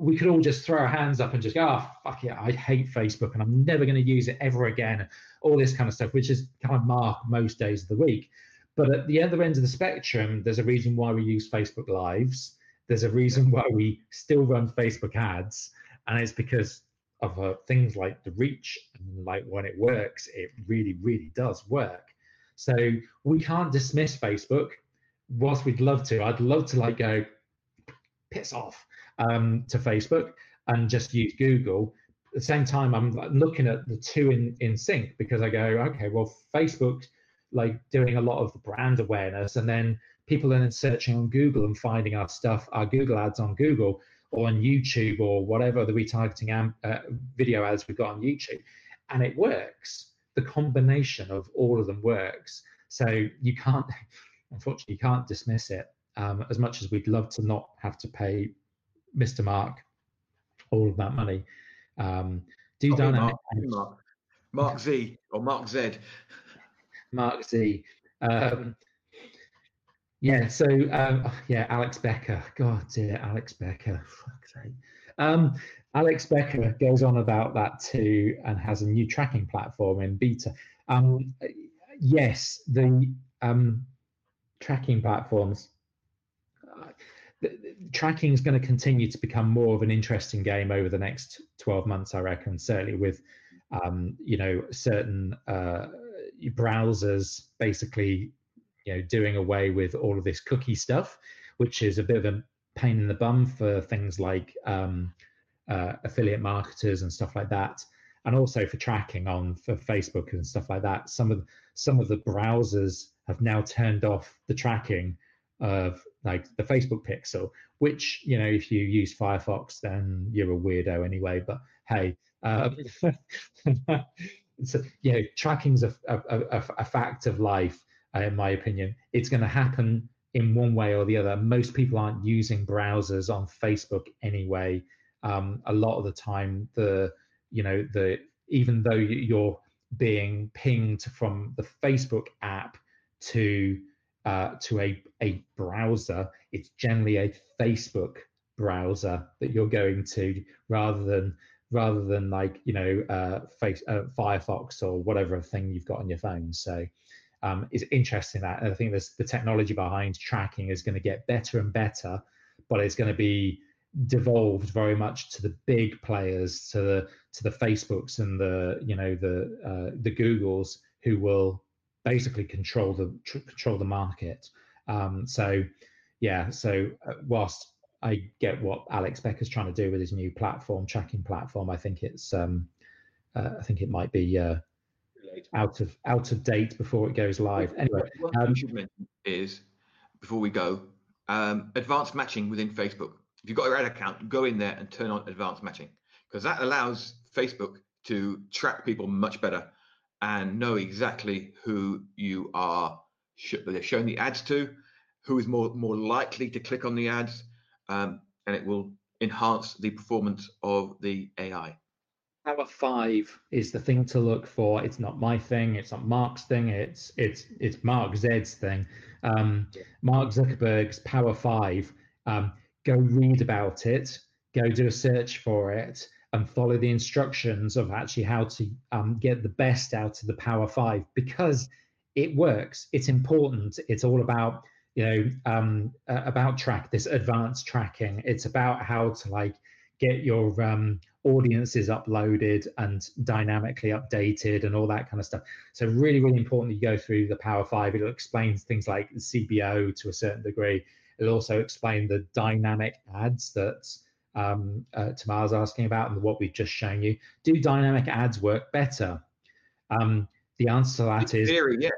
[SPEAKER 3] we could all just throw our hands up and just go, oh, fuck it, I hate Facebook and I'm never going to use it ever again. All this kind of stuff, which is kind of mark most days of the week. But at the other end of the spectrum, there's a reason why we use Facebook Lives. There's a reason why we still run Facebook ads. And it's because of uh, things like the reach and like when it works, it really, really does work. So we can't dismiss Facebook whilst we'd love to. I'd love to like go, piss off um, to Facebook and just use Google. At the same time, I'm looking at the two in, in sync because I go, okay, well, Facebook like doing a lot of the brand awareness, and then people are then searching on Google and finding our stuff, our Google ads on Google or on YouTube or whatever the retargeting am, uh, video ads we've got on YouTube, and it works. The combination of all of them works. So you can't, unfortunately, you can't dismiss it. Um, as much as we'd love to not have to pay Mr. Mark all of that money. Um,
[SPEAKER 2] do dynamic Mark, Mark, Z or Mark Z.
[SPEAKER 3] Mark Z. Um, yeah, so um, yeah, Alex Becker. God dear, Alex Becker. Fuck's sake. Um, Alex Becker goes on about that too and has a new tracking platform in beta. Um, yes, the um, tracking platforms tracking is going to continue to become more of an interesting game over the next 12 months, I reckon, certainly with, um, you know, certain uh, browsers basically, you know, doing away with all of this cookie stuff, which is a bit of a pain in the bum for things like um, uh, affiliate marketers and stuff like that. And also for tracking on for Facebook and stuff like that. Some of some of the browsers have now turned off the tracking of like the Facebook pixel, which, you know, if you use Firefox, then you're a weirdo anyway. But hey, um, so, you know, tracking's a, a, a, a fact of life, uh, in my opinion. It's going to happen in one way or the other. Most people aren't using browsers on Facebook anyway. Um, a lot of the time, the you know the even though you're being pinged from the Facebook app to uh, to a, a browser, it's generally a Facebook browser that you're going to rather than rather than like you know uh, face, uh, Firefox or whatever thing you've got on your phone. So um, is interesting. That and I think there's the technology behind tracking is going to get better and better, but it's going to be devolved very much to the big players, to the to the Facebooks and the you know the uh, the Googles who will basically control the tr- control the market. Um, so yeah, so uh, whilst I get what Alex Becker's trying to do with his new platform, tracking platform, I think it's um, uh, I think it might be uh, out of out of date before it goes live. Anyway,
[SPEAKER 2] what um, should mention is before we go, um, advanced matching within Facebook. If you've got your ad account, go in there and turn on advanced matching because that allows Facebook to track people much better and know exactly who you are sh- they're showing the ads to, who is more more likely to click on the ads, um, and it will enhance the performance of the AI.
[SPEAKER 3] Power Five is the thing to look for. It's not my thing. It's not Mark's thing. It's it's it's Mark Zed's thing. Um, Mark Zuckerberg's Power Five. Um, go read about it. Go do a search for it and follow the instructions of actually how to um, get the best out of the Power Five because it works. It's important. It's all about you know um, about track this advanced tracking. It's about how to like get your um, audiences uploaded and dynamically updated and all that kind of stuff. So really, really important that you go through the Power Five. It'll explain things like CBO to a certain degree. It'll also explain the dynamic ads that um, uh, Tamar's asking about and what we've just shown you. Do dynamic ads work better? Um, the answer to that
[SPEAKER 2] in
[SPEAKER 3] is
[SPEAKER 2] theory, yeah.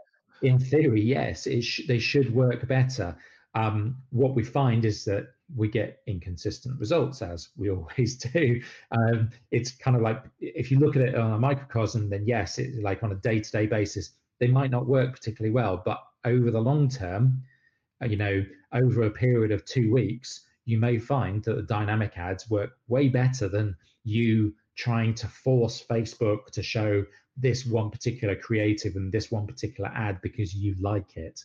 [SPEAKER 3] In theory, yes, sh- they should work better. Um, what we find is that we get inconsistent results, as we always do. Um, it's kind of like if you look at it on a microcosm, then yes, it's like on a day-to-day basis, they might not work particularly well, but over the long term, uh, you know, over a period of two weeks, you may find that the dynamic ads work way better than you trying to force Facebook to show this one particular creative and this one particular ad because you like it.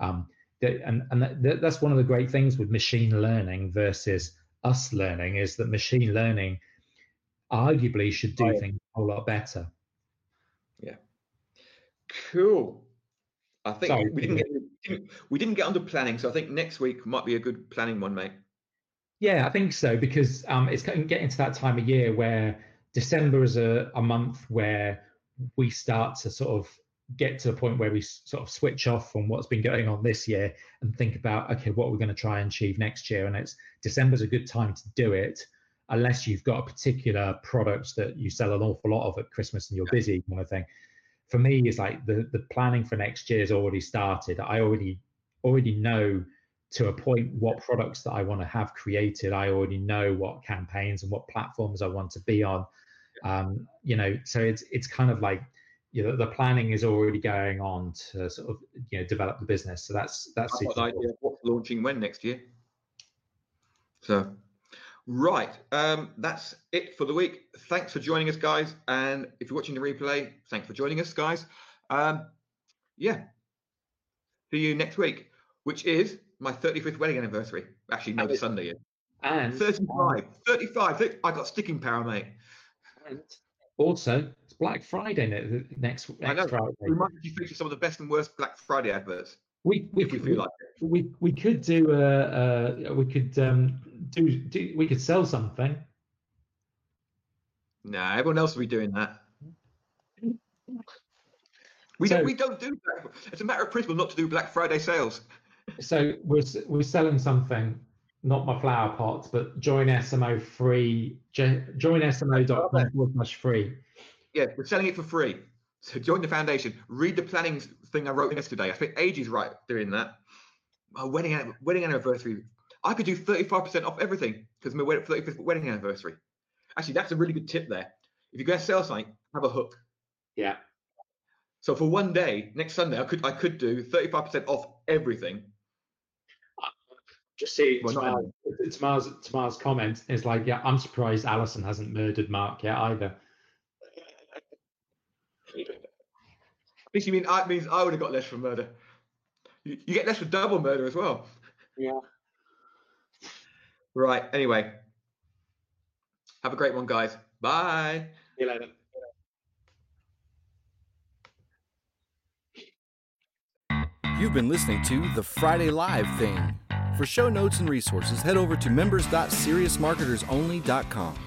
[SPEAKER 3] Um, and and that, that's one of the great things with machine learning versus us learning is that machine learning arguably should do right. things a whole lot better.
[SPEAKER 2] Yeah. Cool. I think Sorry, we didn't get we didn't get onto planning, so I think next week might be a good planning one, mate.
[SPEAKER 3] Yeah, I think so because um, it's getting to that time of year where December is a, a month where we start to sort of get to a point where we sort of switch off from what's been going on this year and think about okay what we're going to try and achieve next year? And it's december's a good time to do it unless you've got a particular product that you sell an awful lot of at christmas and you're busy kind of thing. For me it's like the the planning for next year has already started. I already already know to a point what products that i want to have created. I already know what campaigns and what platforms i want to be on. Um, you know so it's it's kind of like you know the planning is already going on to sort of you know develop the business. So that's that's
[SPEAKER 2] I've got an idea of what's launching when next year. So right um, that's it for the week. Thanks for joining us guys. And if you're watching the replay thanks for joining us guys. Um, yeah. See you next week which is my 35th wedding anniversary. Actually no the sunday is
[SPEAKER 3] and
[SPEAKER 2] 35 35 i got sticking power mate.
[SPEAKER 3] And also, Black Friday next, next
[SPEAKER 2] I know.
[SPEAKER 3] Friday.
[SPEAKER 2] We might actually feature some of the best and worst Black Friday adverts.
[SPEAKER 3] We we,
[SPEAKER 2] we
[SPEAKER 3] feel
[SPEAKER 2] like
[SPEAKER 3] it. we we could do a, a we could um do, do we could sell something.
[SPEAKER 2] No, nah, everyone else will be doing that. We so, don't we don't do Black, it's a matter of principle not to do Black Friday sales.
[SPEAKER 3] So we're we're selling something not my flower pots, but join SMO free. Join SMO.com forward slash free.
[SPEAKER 2] Yeah, we're selling it for free. So join the foundation. Read the planning thing I wrote yesterday. I spent ages right doing that. My wedding wedding anniversary. I could do 35% off everything because my 35th wedding anniversary. Actually, that's a really good tip there. If you're going to sell something, have a hook.
[SPEAKER 3] Yeah.
[SPEAKER 2] So for one day, next Sunday, I could I could do 35% off everything uh,
[SPEAKER 3] just see well, Tamar's, Tamar's, comment is like, yeah, I'm surprised Alison hasn't murdered Mark yet either.
[SPEAKER 2] This you mean I means I would have got less for murder. You, you get less for double murder as well.
[SPEAKER 3] Yeah.
[SPEAKER 2] Right. Anyway, have a great one, guys. Bye.
[SPEAKER 3] See you later.
[SPEAKER 1] You've been listening to The Friday Live Thing. For show notes and resources, head over to members.seriousmarketersonly.com.